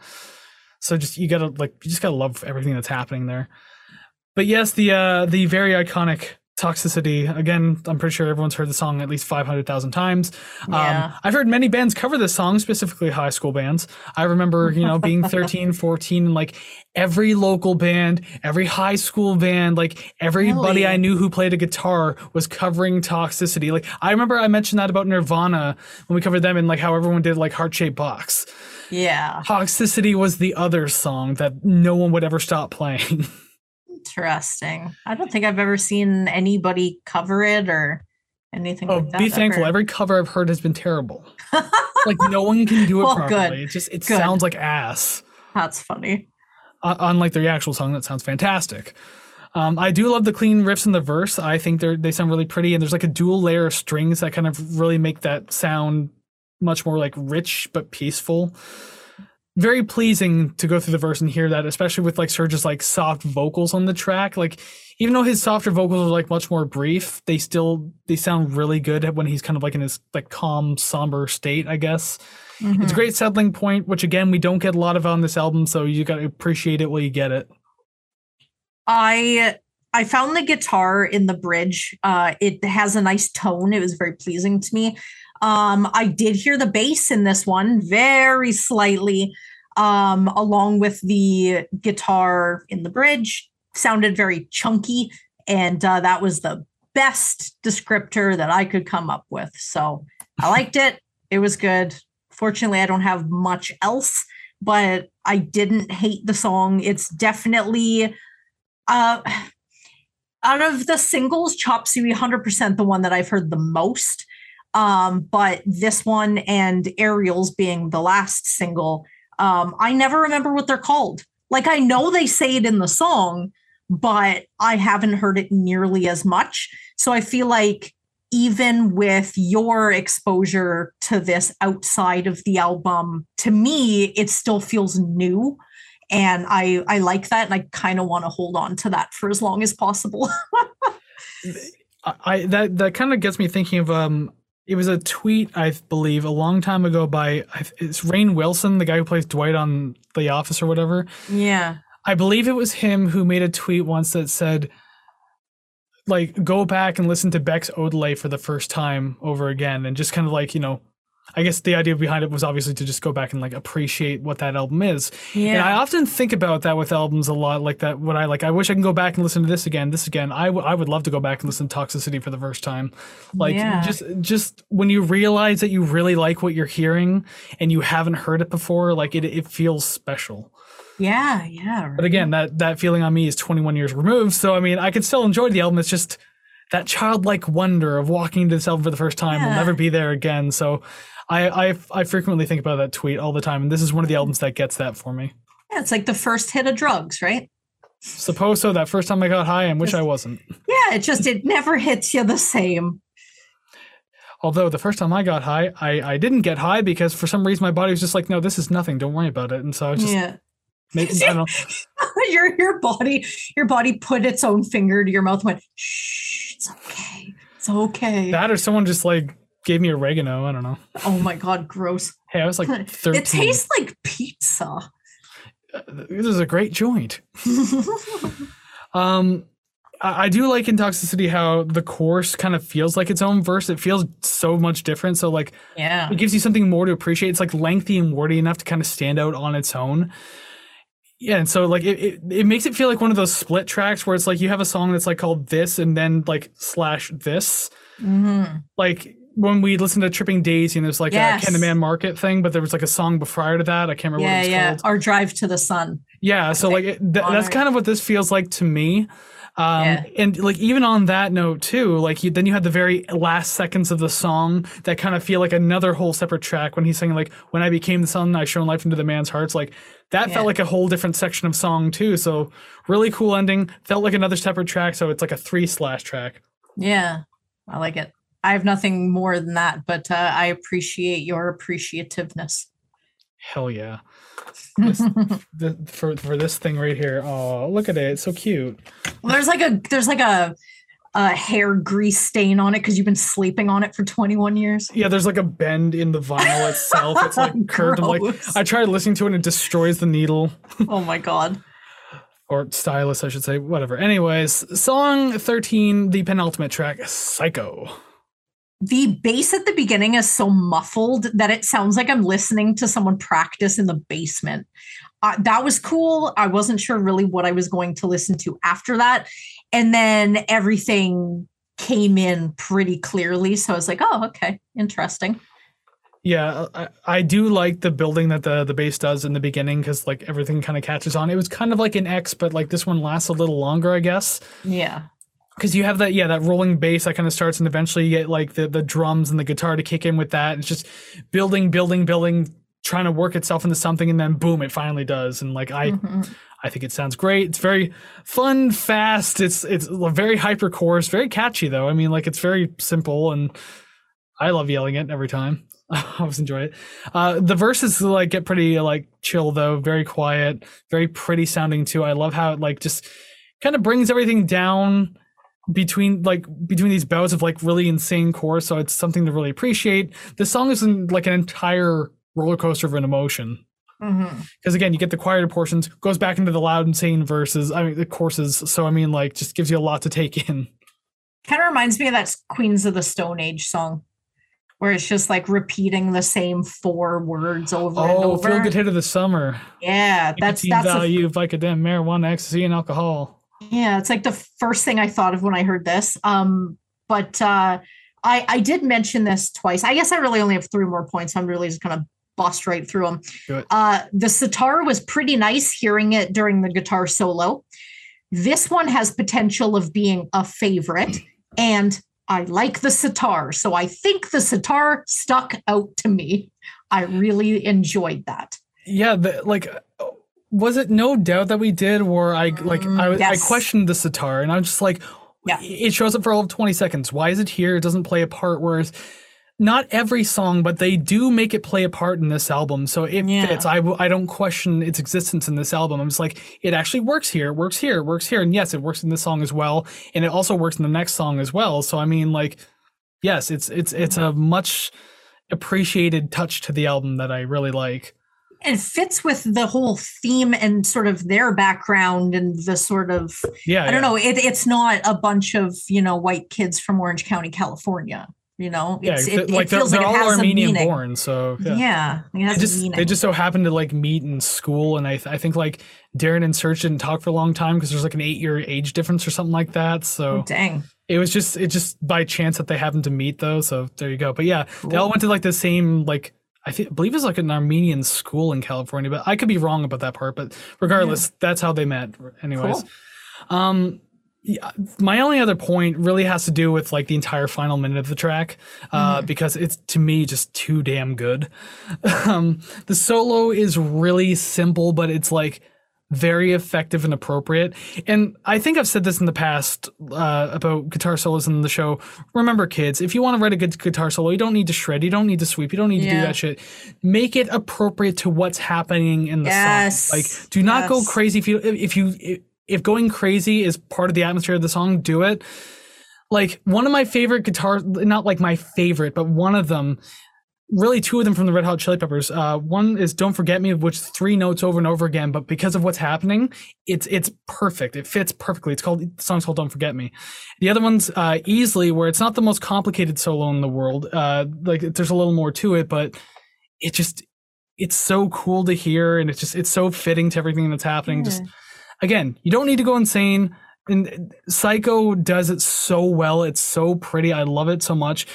So just you gotta like you just gotta love everything that's happening there. But yes, the uh the very iconic toxicity again i'm pretty sure everyone's heard the song at least 500000 times Yeah. um, i've heard many bands cover this song specifically high school bands i remember you know being 13 14 and like every local band every high school band like everybody Really? i knew who played a guitar was covering toxicity like i remember i mentioned that about nirvana when we covered them and like how everyone did like heart-shaped box Yeah. toxicity was the other song that no one would ever stop playing Interesting. I don't think I've ever seen anybody cover it or anything Oh, like that. be thankful. ever. Every cover I've heard has been terrible. Like no one can do it Well, good. properly. It just it Good. sounds like ass. That's funny. Uh, unlike the actual song, that sounds fantastic. Um, I do love the clean riffs in the verse. I think they they sound really pretty, and there's like a dual layer of strings that kind of really make that sound much more like rich but peaceful. Very pleasing to go through the verse and hear that, especially with like Serj's like soft vocals on the track. Like even though his softer vocals are like much more brief, they still they sound really good when he's kind of like in his like calm, somber state, I guess. Mm-hmm. It's a great settling point, which again we don't get a lot of on this album, so you got to appreciate it while you get it. I I found the guitar in the bridge. Uh, it has a nice tone. It was very pleasing to me. Um, I did hear the bass in this one very slightly, um, along with the guitar in the bridge. Sounded very chunky, and uh, that was the best descriptor that I could come up with. So I liked it. It was good. Fortunately, I don't have much else, but I didn't hate the song. It's definitely uh out of the singles, Chop Suey 100% the one that I've heard the most. Um, but this one and Aerials being the last single, um, I never remember what they're called. Like I know they say it in the song, but I haven't heard it nearly as much. So I feel like even with your exposure to this outside of the album, to me, it still feels new. And I I like that and I kind of want to hold on to that for as long as possible. I that that kind of gets me thinking of um it was a tweet I believe a long time ago by it's Rainn Wilson, the guy who plays Dwight on The Office or whatever. Yeah. I believe it was him who made a tweet once that said like go back and listen to Beck's Odelay for the first time over again and just kind of like, you know, I guess the idea behind it was obviously to just go back and like appreciate what that album is. Yeah. And I often think about that with albums a lot, like that. What I like, I wish I can go back and listen to this again, this again. I, w- I would love to go back and listen to Toxicity for the first time. Like yeah. just just when you realize that you really like what you're hearing and you haven't heard it before, like it it feels special. Yeah, yeah. Right. But again, that that feeling on me is 21 years removed. So I mean, I can still enjoy the album. It's just that childlike wonder of walking into this album for the first time yeah. will never be there again. So I, I I frequently think about that tweet all the time, and this is one of the albums that gets that for me. Yeah, it's like the first hit of drugs, right? Suppose so. That first time I got high, and wish I wasn't. Yeah, it just it never hits you the same. Although the first time I got high, I, I didn't get high because for some reason my body was just like, no, this is nothing. Don't worry about it. And so I was just yeah. Maybe, I don't your your body your body put its own finger to your mouth and went, shh, it's okay. It's okay. That or someone just like gave me oregano. I don't know. Oh my god, gross. Hey, I was like 13. It tastes like pizza. Uh, this is a great joint. um I, I do like in Toxicity how the chorus kind of feels like its own verse. It feels so much different. So like yeah, it gives you something more to appreciate. It's like lengthy and wordy enough to kind of stand out on its own. Yeah, and so like it, it, it makes it feel like one of those split tracks where it's like you have a song that's like called this and then like slash this. Mm-hmm. Like when we listened to Tripping Daisy and there's like yes. a Can the Man Market thing, but there was like a song prior to that. I can't remember yeah, what it's yeah. called. Our Drive to the Sun. Yeah, so like it, th- that's kind of what this feels like to me. Um, yeah. And like even on that note too, like you, then you had the very last seconds of the song that kind of feel like another whole separate track when he's saying like "When I became the sun, I shone life into the man's hearts." Like that yeah. felt like a whole different section of song too. So really cool ending. Felt like another separate track. So it's like a three slash track. Yeah, I like it. I have nothing more than that, but uh, I appreciate your appreciativeness. Hell yeah. This, the, for for this thing right here. Oh, look at it. It's so cute. Well, there's like a there's like a a hair grease stain on it because you've been sleeping on it for 21 years. Yeah, there's like a bend in the vinyl itself. It's like curved. Like I tried listening to it and it destroys the needle. oh my god. or stylus, I should say. Whatever. Anyways, song 13, the penultimate track, Psycho the bass at the beginning is so muffled that it sounds like I'm listening to someone practice in the basement. Uh, that was cool. I wasn't sure really what I was going to listen to after that. And then everything came in pretty clearly. So I was like, oh, okay, interesting. Yeah, I, I do like the building that the the bass does in the beginning because like everything kind of catches on. It was kind of like an X, but like this one lasts a little longer, I guess. Yeah because you have that yeah that rolling bass that kind of starts and eventually you get like the the drums and the guitar to kick in with that it's just building building building trying to work itself into something and then boom it finally does and like i mm-hmm. I think it sounds great. It's very fun, fast. It's it's a very hyper chorus, very catchy though. I mean, like it's very simple, and I love yelling it every time. I always enjoy it. Uh, the verses like get pretty like chill though, very quiet, very pretty sounding too. I love how it like just kind of brings everything down between like between these bouts of like really insane chorus. So it's something to really appreciate. The song is in, like an entire roller coaster of an emotion because Mhm. again you get the quieter portions goes back into the loud insane verses i mean the courses so i mean like just gives you a lot to take in Kind of reminds me of that Queens of the Stone Age song, where it's just like repeating the same four words over and over. oh feel good hit of the summer Yeah, that's that's a- value of Vicodin, marijuana ecstasy and alcohol yeah. It's like the first thing I thought of when I heard this. Um, but uh, I I did mention this twice. I guess I really only have three more points. I'm really just gonna bust right through them. Uh, the sitar was pretty nice hearing it during the guitar solo. This one has potential of being a favorite, and I like the sitar, so I think the sitar stuck out to me. I really enjoyed that. yeah the, like was it no doubt that we did where i like I, I yes. questioned the sitar and i'm just like Yeah. it shows up for all of 20 seconds. Why is it here? It doesn't play a part whereas not every song but they do make it play a part in this album. So it Yeah. fits. I don't question its existence in this album. I'm just like it actually works here it works here it works here. And yes it works in this song as well. And it also works in the next song as well. So i mean like yes it's it's it's a much appreciated touch to the album that i really like It fits with the whole theme and sort of their background and the sort of yeah I don't know. It, it's not a bunch of you know white kids from Orange County, California. You know, Yeah, it, like it they're, feels they're like it all Armenian born, so yeah. Yeah, it just they just so happened to like meet in school, and I th- I think like Daron and Serj didn't talk for a long time because there's like an eight year age difference or something like that. So oh, dang. it was just it just by chance that they happened to meet though. So there you go. But yeah, they all went to like the same like I think believe it's like an Armenian school in California, but I could be wrong about that part. But regardless, that's how they met. Anyways, Cool. um, yeah, my only other point really has to do with like the entire final minute of the track, uh, because it's to me just too damn good. um, the solo is really simple, but it's like very effective and appropriate. And I think I've said this in the past uh, about guitar solos in the show. Remember, kids, if you want to write a good guitar solo, you don't need to shred, you don't need to sweep, you don't need to do that shit. Make it appropriate to what's happening in the Yes. song. Like, do not go crazy if you if you if going crazy is part of the atmosphere of the song. Do it. Like one of my favorite guitar, not like my favorite, but one of them really two of them from the Red Hot Chili Peppers. Uh, one is "Don't Forget Me," which three notes over and over again, but because of what's happening, it's it's perfect. It fits perfectly. It's called the song's called "Don't Forget Me." The other one's uh, "Easily," where it's not the most complicated solo in the world. Uh, like there's a little more to it, but it just it's so cool to hear, and it's just it's so fitting to everything that's happening. Just again, you don't need to go insane. And Psycho does it so well. It's so pretty. I love it so much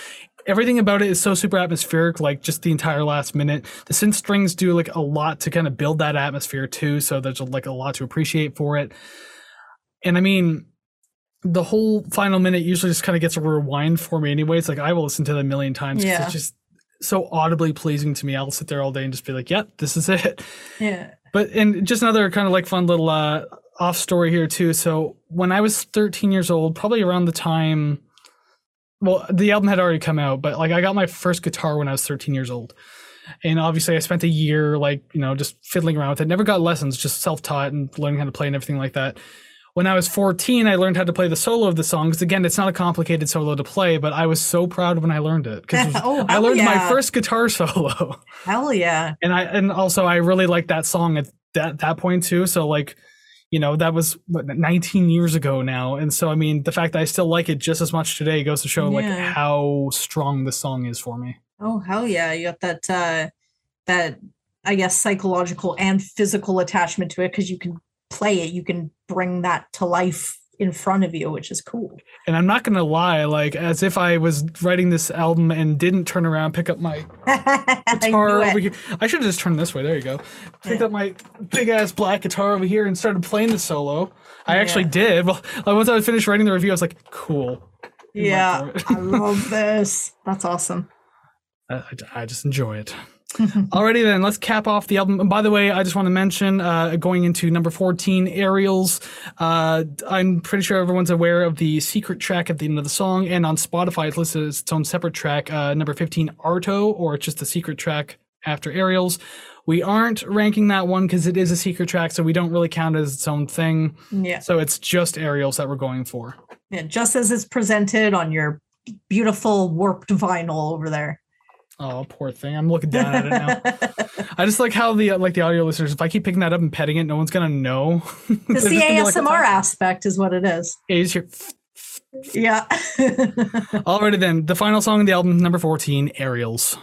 everything about it is so super atmospheric like just the entire last minute. The synth strings do like a lot to kind of build that atmosphere too so there's like a lot to appreciate for it. And i mean the whole final minute usually just kind of gets a rewind for me anyways like i will listen to it a million times Yeah. it's just so audibly pleasing to me. I'll sit there all day and just be like yep this is it. Yeah. but and just another kind of like fun little uh off story here too. So when i was 13 years old probably around the time well the album had already come out but like i got my first guitar when i was 13 years old. And obviously i spent a year like you know just fiddling around with it. Never got lessons just self-taught and learning how to play and everything like that. When i was 14 i learned how to play the solo of the song because again it's not a complicated solo to play but i was so proud when i learned it because Oh, i learned my first guitar solo. Hell yeah. and I and also I really liked that song at that that point too. So like, you know, that was what, 19 years ago now, and so I mean, the fact that I still like it just as much today goes to show like how strong the song is for me. Oh hell yeah. You got that uh that I guess psychological and physical attachment to it because you can play it. You can bring that to life in front of you, which is cool. And I'm not gonna lie, like as if I was writing this album and didn't turn around, pick up my guitar over here. I should have just turned this way. There you go. Picked Yeah. up my big ass black guitar over here and started playing the solo. I actually Yeah. did. Well, like, once I was finished writing the review, I was like, cool. Yeah. I love this. That's awesome. I, I- I just enjoy it. Alrighty then, let's cap off the album. And by the way, I just want to mention, uh, going into number 14, Aerials, uh, I'm pretty sure everyone's aware of the secret track at the end of the song, and on Spotify it's listed as its own separate track, uh, number 15, Arto, or it's just the secret track after Aerials. We aren't ranking that one because it is a secret track, so we don't really count it as its own thing. Yeah. So it's just Aerials that we're going for. yeah. Just as it's presented on your beautiful warped vinyl over there. Oh, poor thing. I'm looking down at it now. I just like how the like the audio listeners. If I keep picking that up and petting it, no one's gonna know. It's the just like, ASMR aspect is what it is. Is here. Yeah. Alrighty then, the final song in the album, number 14, Aerials.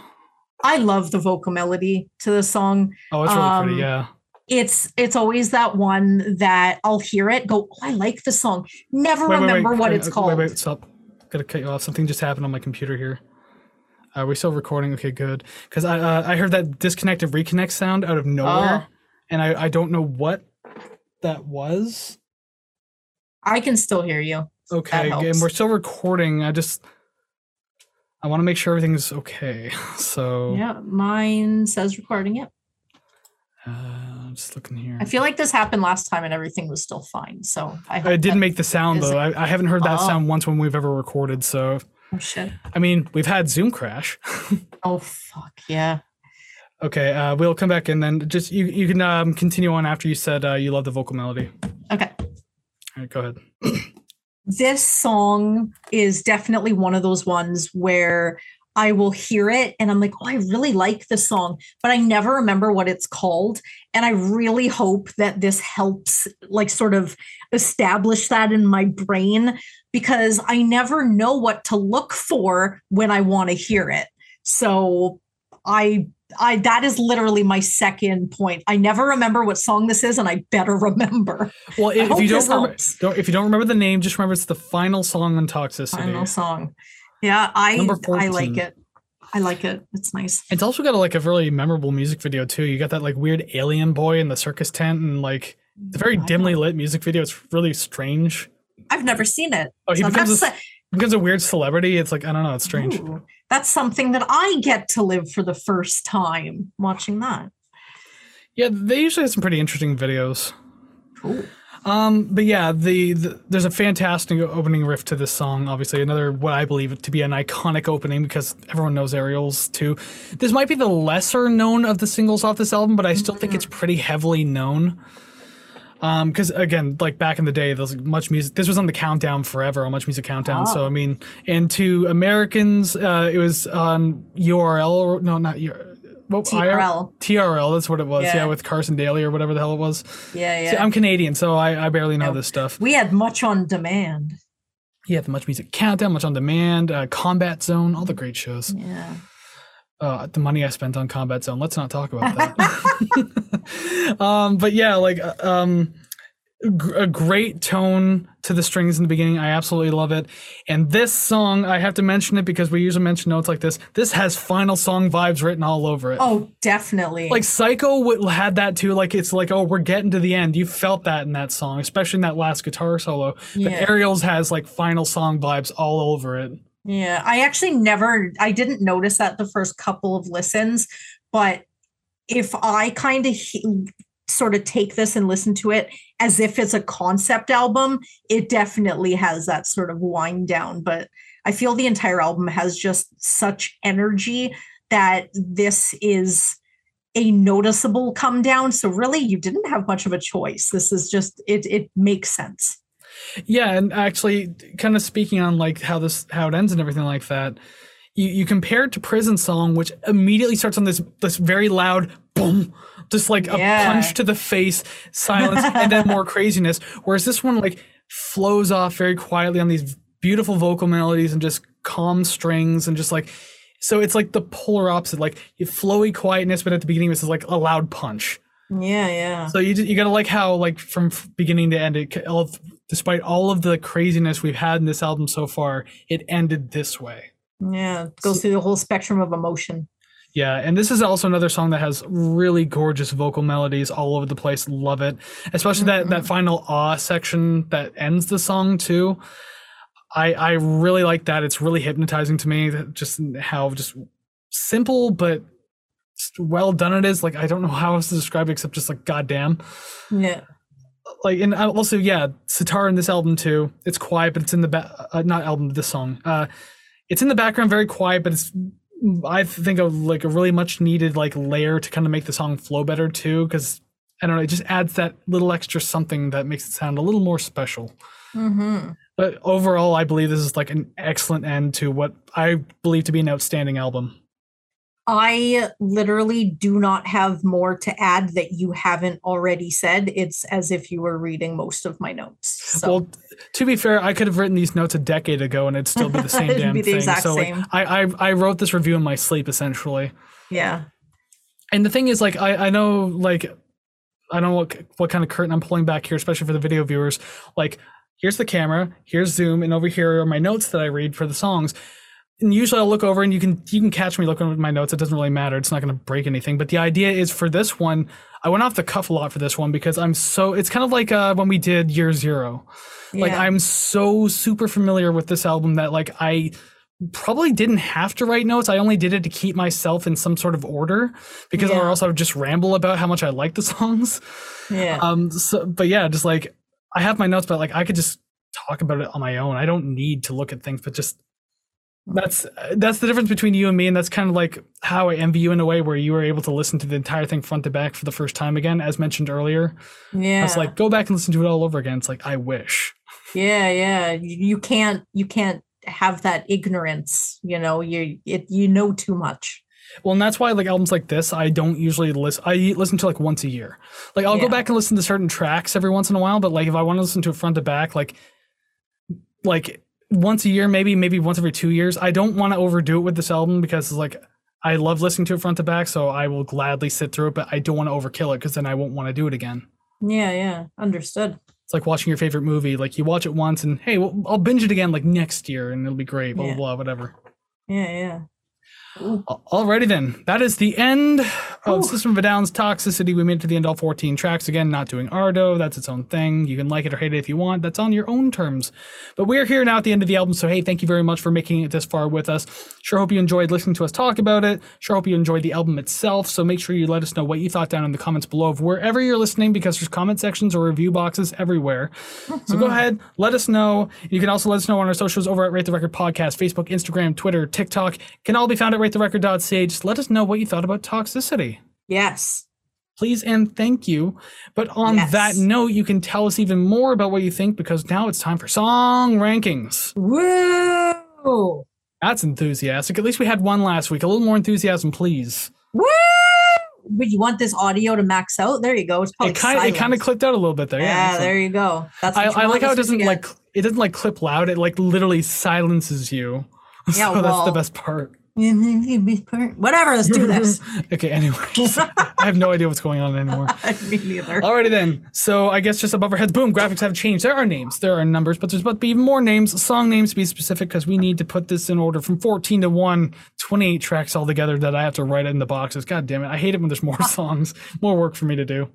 I love the vocal melody to the song. Oh, it's really Um, pretty, yeah. It's it's always that one that I'll hear it, go, oh, I like the song. Never remember what wait, it's uh, called. Wait, wait, stop. Gotta cut you off. Something just happened on my computer here. Are we still recording? Okay, good. Because I uh, I heard that disconnect and reconnect sound out of nowhere, Oh. and I, I don't know what that was. I can still hear you. Okay, and we're still recording. I just I want to make sure everything's okay. So Yeah, mine says recording it. uh, I'm just looking here. I feel like this happened last time and everything was still fine. So I hope I didn't make the sound though. I, I haven't heard that Oh. sound once when we've ever recorded. So Oh shit. I mean, we've had Zoom crash. Oh fuck yeah. okay, uh, we'll come back and then just you you can um, continue on after you said uh, you love the vocal melody. Okay. All right, go ahead. This song is definitely one of those ones where I will hear it and I'm like, oh, I really like the song, but I never remember what it's called. And I really hope that this helps, like, sort of establish that in my brain because I never know what to look for when I want to hear it. So I I that is literally my second point. I never remember what song this is, and I better remember. Well, I if you don't, this remember, don't if you don't remember the name, just remember it's the final song on Toxicity. Final song. Yeah, I I like it. I like it. It's nice. It's also got a, like a really memorable music video too. You got that like weird alien boy in the circus tent, and like it's a very dimly lit music video. It's really strange. I've never seen it. Oh, he So becomes a, that's, becomes a weird celebrity. It's like I don't know. It's strange. Ooh, that's something that I get to live for the first time watching that. Yeah, they usually have some pretty interesting videos. Cool. Um, but yeah, the, the there's a fantastic opening riff to this song. Obviously, another what I believe to be an iconic opening because everyone knows Aerials too. This might be the lesser known of the singles off this album, but I still think it's pretty heavily known. Um, because again, like back in the day, there's much music. This was on the countdown forever, on Much Music Countdown. So Oh. I mean, and to Americans, uh, it was on URL. No, not your. Well, TRL. TRL, that's what it was. Yeah. Yeah. with Carson Daly or whatever the hell it was. Yeah, See, yeah. I'm Canadian, so I, I barely know Nope. this stuff. we had much on demand. Yeah, the Much Music Countdown, Much on Demand, uh, Combat Zone, all the great shows. Yeah. Uh, the money I spent on Combat Zone. Let's not talk about that. um, but yeah, like uh, um, a great tone to the strings in the beginning. I absolutely love it. And this song, I have to mention it because we usually mention notes like this. This has final song vibes written all over it. Oh, definitely. Like Psycho had that too. Like it's like, oh, we're getting to the end. You felt that in that song, especially in that last guitar solo. But Aerials has like final song vibes all over it. Yeah, I actually never, I didn't notice that the first couple of listens, but if I kind of he- sort of take this and listen to it as if it's a concept album, it definitely has that sort of wind down. But I feel the entire album has just such energy that this is a noticeable come down. So really, you didn't have much of a choice. This is just, it, it makes sense. Yeah, and actually, kind of speaking on like how this how it ends and everything like that, you you compare it to Prison Song, which immediately starts on this this very loud boom, just like a Yeah. punch to the face, silence, and then more craziness. Whereas this one like flows off very quietly on these beautiful vocal melodies and just calm strings and just like. So it's like the polar opposite, like flowy quietness, but at the beginning this is like a loud punch. Yeah, yeah. So you you gotta like how like from beginning to end, it, all despite all of the craziness we've had in this album so far, it ended this way. Yeah, it goes through the whole spectrum of emotion. Yeah, and this is also another song that has really gorgeous vocal melodies all over the place. Love it, especially that that final ah section that ends the song too. I I really like that. It's really hypnotizing to me. Just how just simple but well done it is. Like I don't know how else to describe it except just like goddamn. Yeah. Like and uh, also yeah, sitar in this album too. It's quiet, but it's in the back. Uh, not album, this song. Uh, it's in the background, very quiet, but it's I think of like a really much needed like layer to kind of make the song flow better too. Because I don't know, it just adds that little extra something that makes it sound a little more special. Mm-hmm. But overall, I believe this is like an excellent end to what I believe to be an outstanding album. I literally do not have more to add that you haven't already said. It's as if you were reading most of my notes. So. Well, to be fair, I could have written these notes a decade ago and it'd still be the same damn be the thing. exact so like. I, I I wrote this review in my sleep essentially. yeah. And the thing is, like, I, I know, like, I don't know what, what kind of curtain I'm pulling back here, especially for the video viewers. Like, here's the camera, here's Zoom, and over here are my notes that I read for the songs. And usually I'll look over and you can you can catch me looking at my notes. It doesn't really matter. It's not going to break anything. But the idea is for this one, I went off the cuff a lot for this one because I'm so. It's kind of like uh, when we did Year Zero. Like I'm so super familiar with this album that like I probably didn't have to write notes. I only did it to keep myself in some sort of order because Yeah. or else I would just ramble about how much I like the songs. Yeah. Um so but yeah, just like I have my notes but like I could just talk about it on my own. I don't need to look at things but just that's that's the difference between you and me and that's kind of like how I envy you in a way where you were able to listen to the entire thing front to back for the first time again as mentioned earlier. yeah. It's like go back and listen to it all over again. It's like I wish. Yeah, yeah. You, can't you can't have that ignorance, you know, you it you know too much. Well, and that's why like albums like this, I don't usually listen. I listen to like once a year. Like I'll go back and listen to certain tracks every once in a while, but like if I want to listen to it front to back, like like once a year, maybe maybe once every two years. I don't want to overdo it with this album because it's like I love listening to it front to back, so I will gladly sit through it, but I don't want to overkill it because then I won't want to do it again. Yeah, yeah. Understood. It's like watching your favorite movie. Like you watch it once and hey, well, I'll binge it again like next year and it'll be great. Blah Yeah. blah blah, whatever. Yeah, yeah. Alrighty then. That is the end of Whew. System of a Down's Toxicity. We made it to the end of all 14 tracks. Again, not doing Arto. That's its own thing. You can like it or hate it if you want. That's on your own terms. But we're here now at the end of the album. So, hey, thank you very much for making it this far with us. Sure hope you enjoyed listening to us talk about it. Sure hope you enjoyed the album itself. So, make sure you let us know what you thought down in the comments below of wherever you're listening because there's comment sections or review boxes everywhere. So, go mm-hmm. ahead, let us know. You can also let us know on our socials over at Rate the Record Podcast, Facebook, Instagram, Twitter, TikTok. Can all be found at ratetherecord.ca. Just let us know what you thought about toxicity. Yes. Please and thank you. But on Yes. that note, you can tell us even more about what you think because now it's time for song rankings. Woo! That's enthusiastic. At least we had one last week. A little more enthusiasm, please. Woo! But you want this audio to max out? There you go. It's probably It kind of it kind of clipped out a little bit there. Yeah, Yeah, there you go. That's I, I like how it doesn't like it doesn't like clip loud. It like literally silences you. Yeah, so that's the best part. Whatever. Let's do this. Okay, anyways. I have no idea what's going on anymore. Me neither. Alrighty then. So I guess just above our heads, boom, graphics have changed. There are names, there are numbers, but there's about to be even more names, song names to be specific, because we need to put this in order from 14 to 1, 28 tracks all together that I have to write in the boxes. God damn it. I hate it when there's more songs, more work for me to do.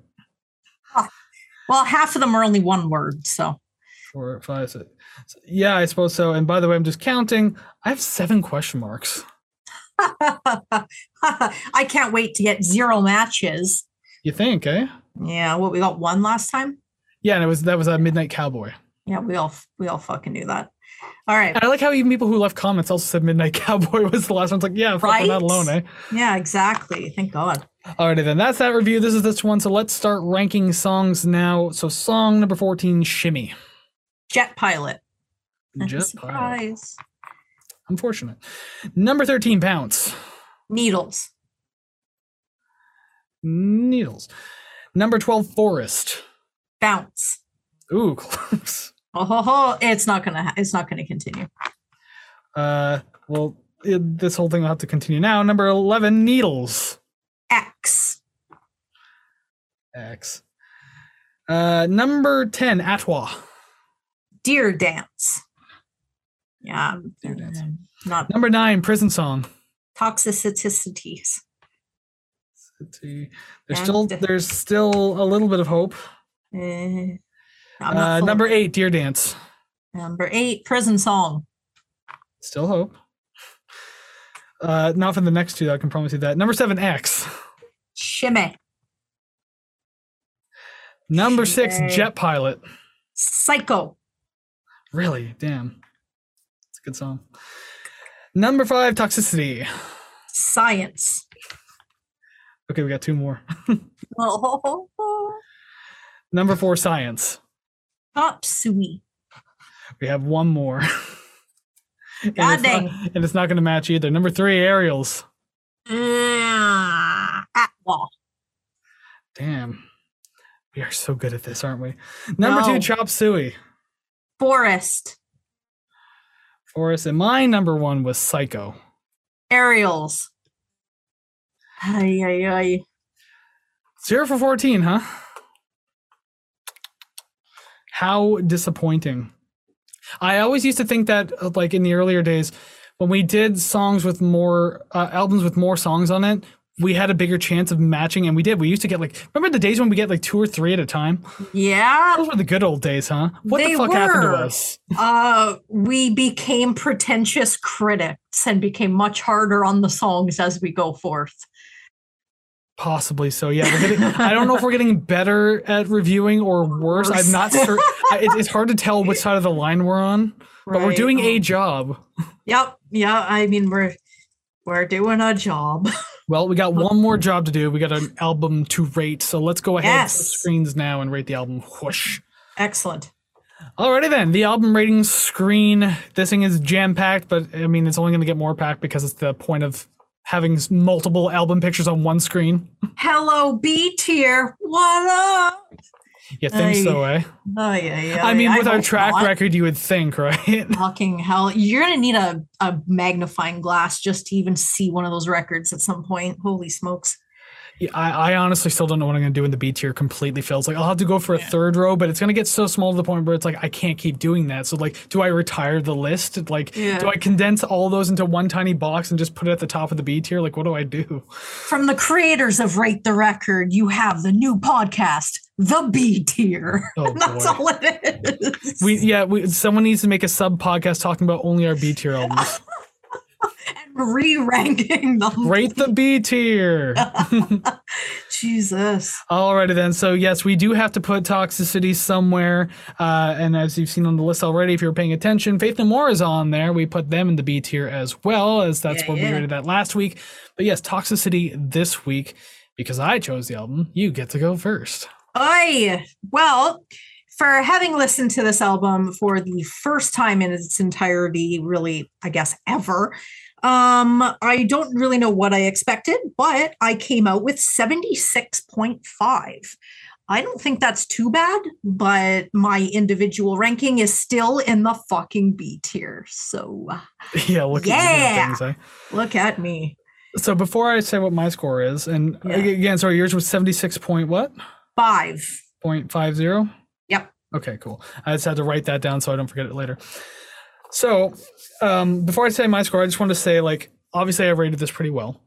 Well, half of them are only one word, so Four, five, six. Yeah, I suppose so. And by the way, I'm just counting. I have seven question marks. I can't wait to get zero matches. You think, eh? Yeah, what we got one last time? Yeah, and it was that was a Midnight Cowboy. Yeah, we all we all fucking knew that. All right. And I like how even people who left comments also said Midnight Cowboy was the last one. It's like, yeah, fuck, we're not alone, eh? Yeah, exactly. Thank God. Alrighty then, that's that review. This is this one. So let's start ranking songs now. So song number 14, Shimmy. Jet pilot. Jet Pilot. Unfortunate. Number 13, Pounce. Needles. Needles. Number 12, Forest. Bounce. Ooh, close. Oh, ho, ho. it's not gonna. Ha- it's not gonna continue. Uh, well, it, this whole thing will have to continue now. Number 11, Needles. X. X. Uh, number 10, Atwa. Deer dance. Yeah. Deer. Not Number 9, Prison Song. toxicities. There's And- still there's still a little bit of hope. Eh, Uh, number 8, Deer Dance. number eight. Prison song. Still hope. Uh, not for the next two. I can promise you that. Number seven, X. Shimmy. Number six, Jet Pilot. Psycho. Really? Damn. Good song. Number five, Toxicity. Science. Okay, we got two more. Oh, Number four, Science. Chop suey. We have one more. and, God it's dang. not, and it's not going to match either. Number three, Aerials. Mm, At wall. Damn. We are so good at this, aren't we? Number two, Chop Suey. Forest. For us, and my number one was Psycho. Aerials. Ay, ay, ay. Zero for 14, huh? How disappointing. I always used to think that, uh, like in the earlier days, when we did songs with more uh, albums with more songs on it, we had a bigger chance of matching, and we did. We used to get like, remember the days when we get like two or three at a time? Yeah. Those were the good old days, huh? What They the fuck happened to us? Uh, we became pretentious critics and became much harder on the songs as we go forth. Possibly so. Yeah, we're getting. I don't know if we're getting better at reviewing or worse. I'm not certain. It's, it's hard to tell which side of the line we're on, but we're Right. doing a job. Yep. Yeah. I mean, we're we're doing a job. Well, we got one more job to do. We got an album to rate, so let's go ahead Yes. screens now and rate the album. Whoosh. Excellent. Alrighty then, the album rating screen. This thing is jam packed, but I mean, it's only going to get more packed because it's the point of having multiple album pictures on one screen. Hello, B tier. What up? You think Aye. so, eh? Oh, yeah, yeah. I mean, with our track not. record, you would think, right? Fucking hell. You're going to need a, a magnifying glass just to even see one of those records at some point. Holy smokes. Yeah, I, I honestly still don't know what I'm going to do when the B tier completely fails. Like, I'll have to go for a third row, but it's going to get so small to the point where it's like, I can't keep doing that. So, like, do I retire the list? Like, Yeah. do I condense all those into one tiny box and just put it at the top of the B tier? Like, what do I do? From the creators of Rate the Record, you have the new podcast, The B tier. Oh, That's boy. all it is. We, yeah, we, someone needs to make a sub podcast talking about only our B tier albums. and re-ranking them. Rate the B tier. Jesus. Alrighty then. So yes, we do have to put toxicity somewhere. Uh, and as you've seen on the list already, if you're paying attention, Faith No More is on there. We put them in the B tier as well, as that's Yeah, where we yeah. rated that last week. But yes, toxicity this week because I chose the album. You get to go first. Oi. Well, for having listened to this album for the first time in its entirety, really, I guess, ever, um, I don't really know what I expected, but I came out with 76.5. I don't think that's too bad, but my individual ranking is still in the fucking B tier. So yeah, look Yeah. at things. Eh? look at me. So before I say what my score is, and Yeah. again, sorry, yours was seventy six point what? Five. Point five zero. Yep. Okay, cool. I just had to write that down so I don't forget it later. So, um, before I say my score, I just want to say, like, obviously, I rated this pretty well.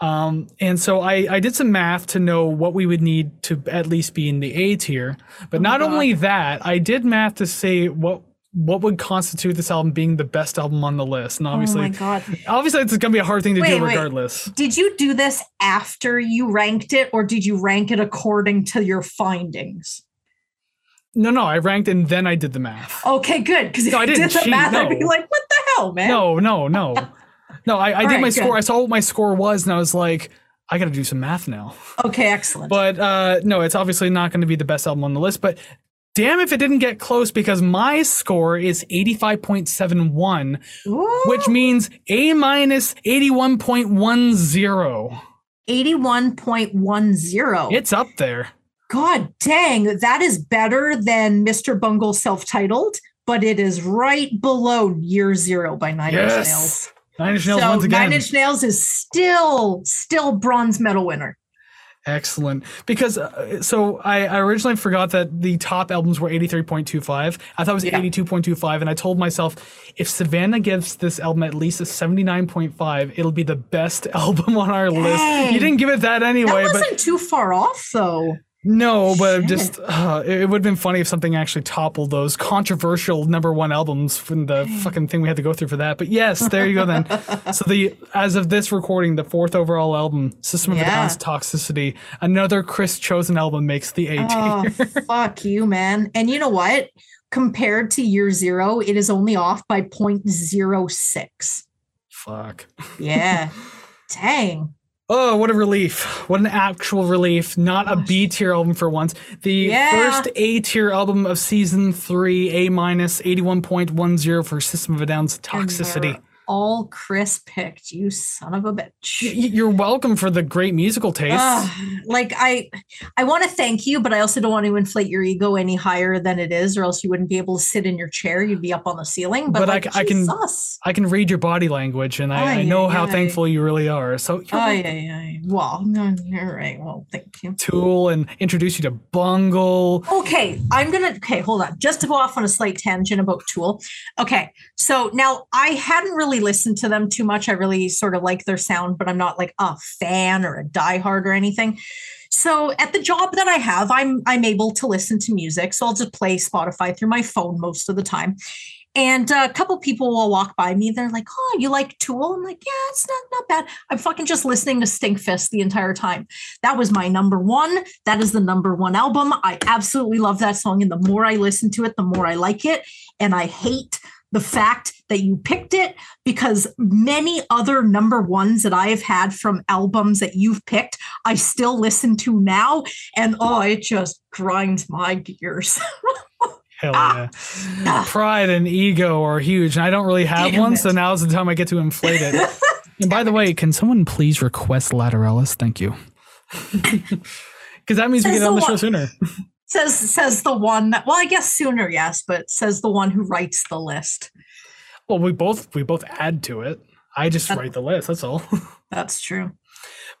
Um, and so I, I did some math to know what we would need to at least be in the A tier. But Oh not God. only that, I did math to say what what would constitute this album being the best album on the list. And oh obviously, my God. obviously, it's going to be a hard thing to Wait, do wait. regardless. Did you do this after you ranked it, or did you rank it according to your findings? No, no, I ranked and then I did the math. Okay, good. Because if No, I didn't did the cheat, math, I'd be like, what the hell, man? No, no, no. No, I, I did right, my good. score. I saw what my score was and I was like, I got to do some math now. Okay, excellent. But uh, no, it's obviously not going to be the best album on the list. But damn if it didn't get close because my score is 85.71, Ooh, which means A minus 81.10. 81.10. It's up there. God dang, that is better than Mr. Bungle self titled, but it is right below Year Zero by Nine Inch Nails. Nine Inch Nails so once again. Nine Inch Nails is still, still bronze medal winner. Excellent. Because uh, so I, I originally forgot that the top albums were 83.25. I thought it was Yeah. 82.25. And I told myself if Savannah gives this album at least a 79.5, it'll be the best album on our list. You didn't give it that anyway, that but wasn't too far off, though. No, but Shit. just uh, it, would have been funny if something actually toppled those controversial number one albums from the fucking thing we had to go through for that. But yes, there you go then. so the as of this recording, the fourth overall album, System of a. Down's Toxicity, another Chris chosen album makes the A. Oh, fuck you, man. And you know what? Compared to year zero, it is only off by 0.06. Fuck. Yeah. Dang. Oh, what a relief. What an actual relief. Not a Gosh. B tier album for once. The Yeah. first A tier album of season three, A minus, 81.10 for System of a Down's Toxicity. All Chris picked, you son of a bitch. You're welcome for the great musical taste. Ugh, like I I want to thank you, but I also don't want to inflate your ego any higher than it is, or else you wouldn't be able to sit in your chair. You'd be up on the ceiling. But, But I like, c- I can- I can read your body language and I, I know ay, how ay. thankful you really are. So you're Ay, welcome. ay, ay. Well, you're right. Well, thank you. Tool and introduce you to Bungle. Okay, I'm gonna. Okay, hold on. Just to go off on a slight tangent about Tool. Okay, so now I hadn't really listened to them too much. I really sort of like their sound, but I'm not like a fan or a diehard or anything. So at the job that I have, I'm I'm able to listen to music. So I'll just play Spotify through my phone most of the time. And uh, a couple people will walk by me. They're like, "Oh, you like Tool?" I'm like, "Yeah, it's not not bad." I'm fucking just listening to Stinkfist the entire time. That was my number one. That is the number one album. I absolutely love that song. And the more I listen to it, the more I like it. And I hate the fact that you picked it because many other number ones that I have had from albums that you've picked, I still listen to now. And oh, it just grinds my gears. Hell Ah. yeah. Ah. Pride and ego are huge. And I don't really have Damn one. it. So now's the time I get to inflate it. and by the way, can someone please request Lateralus? Thank you. Because that means we get on the the show sooner. Says says the one that well, I guess sooner, yes, but says the one who writes the list. Well, we both we both add to it. I just That- write the list. That's all. That's true.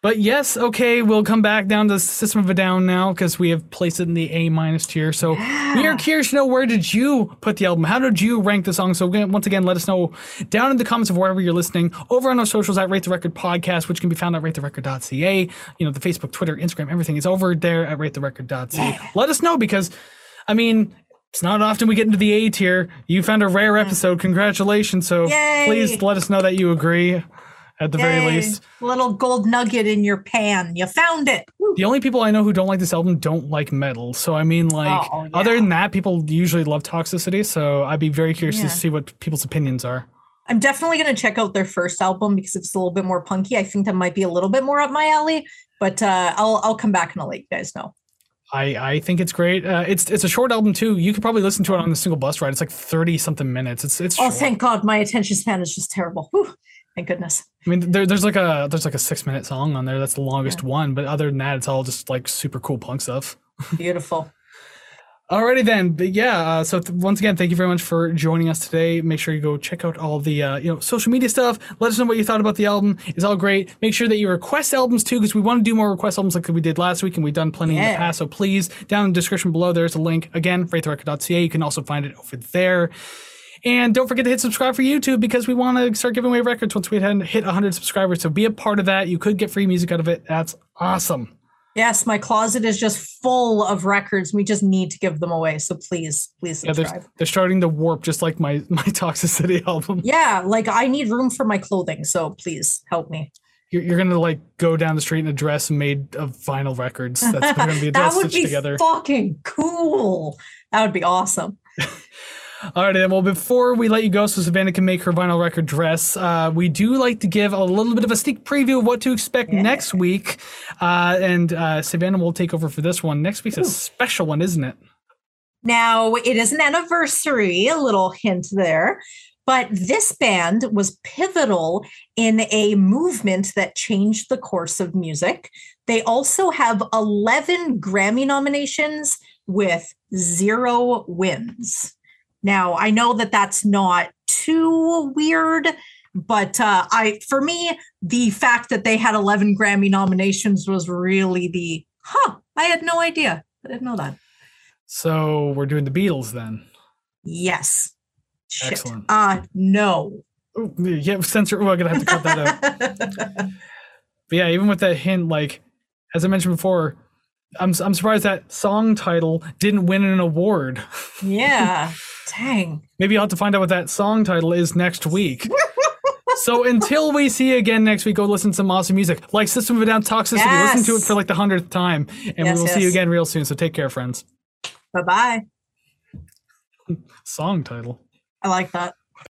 But yes, okay, we'll come back down to System of a Down now because we have placed it in the A minus tier. So we are curious to know where did you put the album? How did you rank the song? So once again, let us know down in the comments of wherever you're listening. Over on our socials at Rate the Record Podcast, which can be found at ratetherecord.ca. You know, the Facebook, Twitter, Instagram, everything is over there at ratetherecord.ca. Let us know because, I mean, it's not often we get into the A tier. You found a rare episode. Congratulations. So Yay. please let us know that you agree at the very least. Little gold nugget in your pan. You found it. Woo. The only people I know who don't like this album don't like metal. So I mean, like, Oh, other than that, people usually love Toxicity. So I'd be very curious Yeah. to see what people's opinions are. I'm definitely going to check out their first album because it's a little bit more punky. I think that might be a little bit more up my alley, but uh, I'll I'll come back and I'll let you guys know. I, I think it's great. Uh, it's it's a short album too. You could probably listen to it on a single bus ride. It's like thirty something minutes. It's it's. Oh, short. thank God, my attention span is just terrible. Whew. Thank goodness. I mean, there, there's like a there's like a six minute song on there. That's the longest one. But other than that, it's all just like super cool punk stuff. Beautiful. Alrighty then, but yeah. Uh, so th- once again, thank you very much for joining us today. Make sure you go check out all the uh, you know social media stuff. Let us know what you thought about the album. It's all great. Make sure that you request albums too, because we want to do more request albums like we did last week, and we've done plenty in the past. So please, down in the description below, there's a link again, ratetherecord.ca. You can also find it over there. And don't forget to hit subscribe for YouTube because we want to start giving away records once we hit hit 100 subscribers. So be a part of that. You could get free music out of it. That's awesome. Yes, my closet is just full of records. We just need to give them away. So please, please Yeah, they're, subscribe. they're starting to warp just like my my Toxicity album. Yeah, like I need room for my clothing. So please help me. You're, you're gonna like go down the street in a dress made of vinyl records. That's gonna be a that would be together. fucking cool. That would be awesome. All right, then. Well, before we let you go, so Savannah can make her vinyl record dress, uh, we do like to give a little bit of a sneak preview of what to expect next week. Uh, and uh, Savannah will take over for this one. Next week's a special one, isn't it? Now, it is an anniversary, a little hint there, but this band was pivotal in a movement that changed the course of music. They also have 11 Grammy nominations with zero wins. Now, I know that that's not too weird, but uh, I, for me, the fact that they had 11 Grammy nominations was really the, huh, I had no idea. I didn't know that. So we're doing the Beatles then. Yes. Shit. Excellent. Uh no. Ooh, yeah, censor. Oh, I'm gonna have to cut that out. But yeah, even with that hint, like as I mentioned before, I'm I'm surprised that song title didn't win an award. Yeah. Dang. Maybe I'll have to find out what that song title is next week. so until we see you again next week, go listen to some awesome music. Like System of a Down Toxicity. Listen to it for like the hundredth time. And Yes, we will see you again real soon. So take care, friends. Bye bye. Song title. I like that.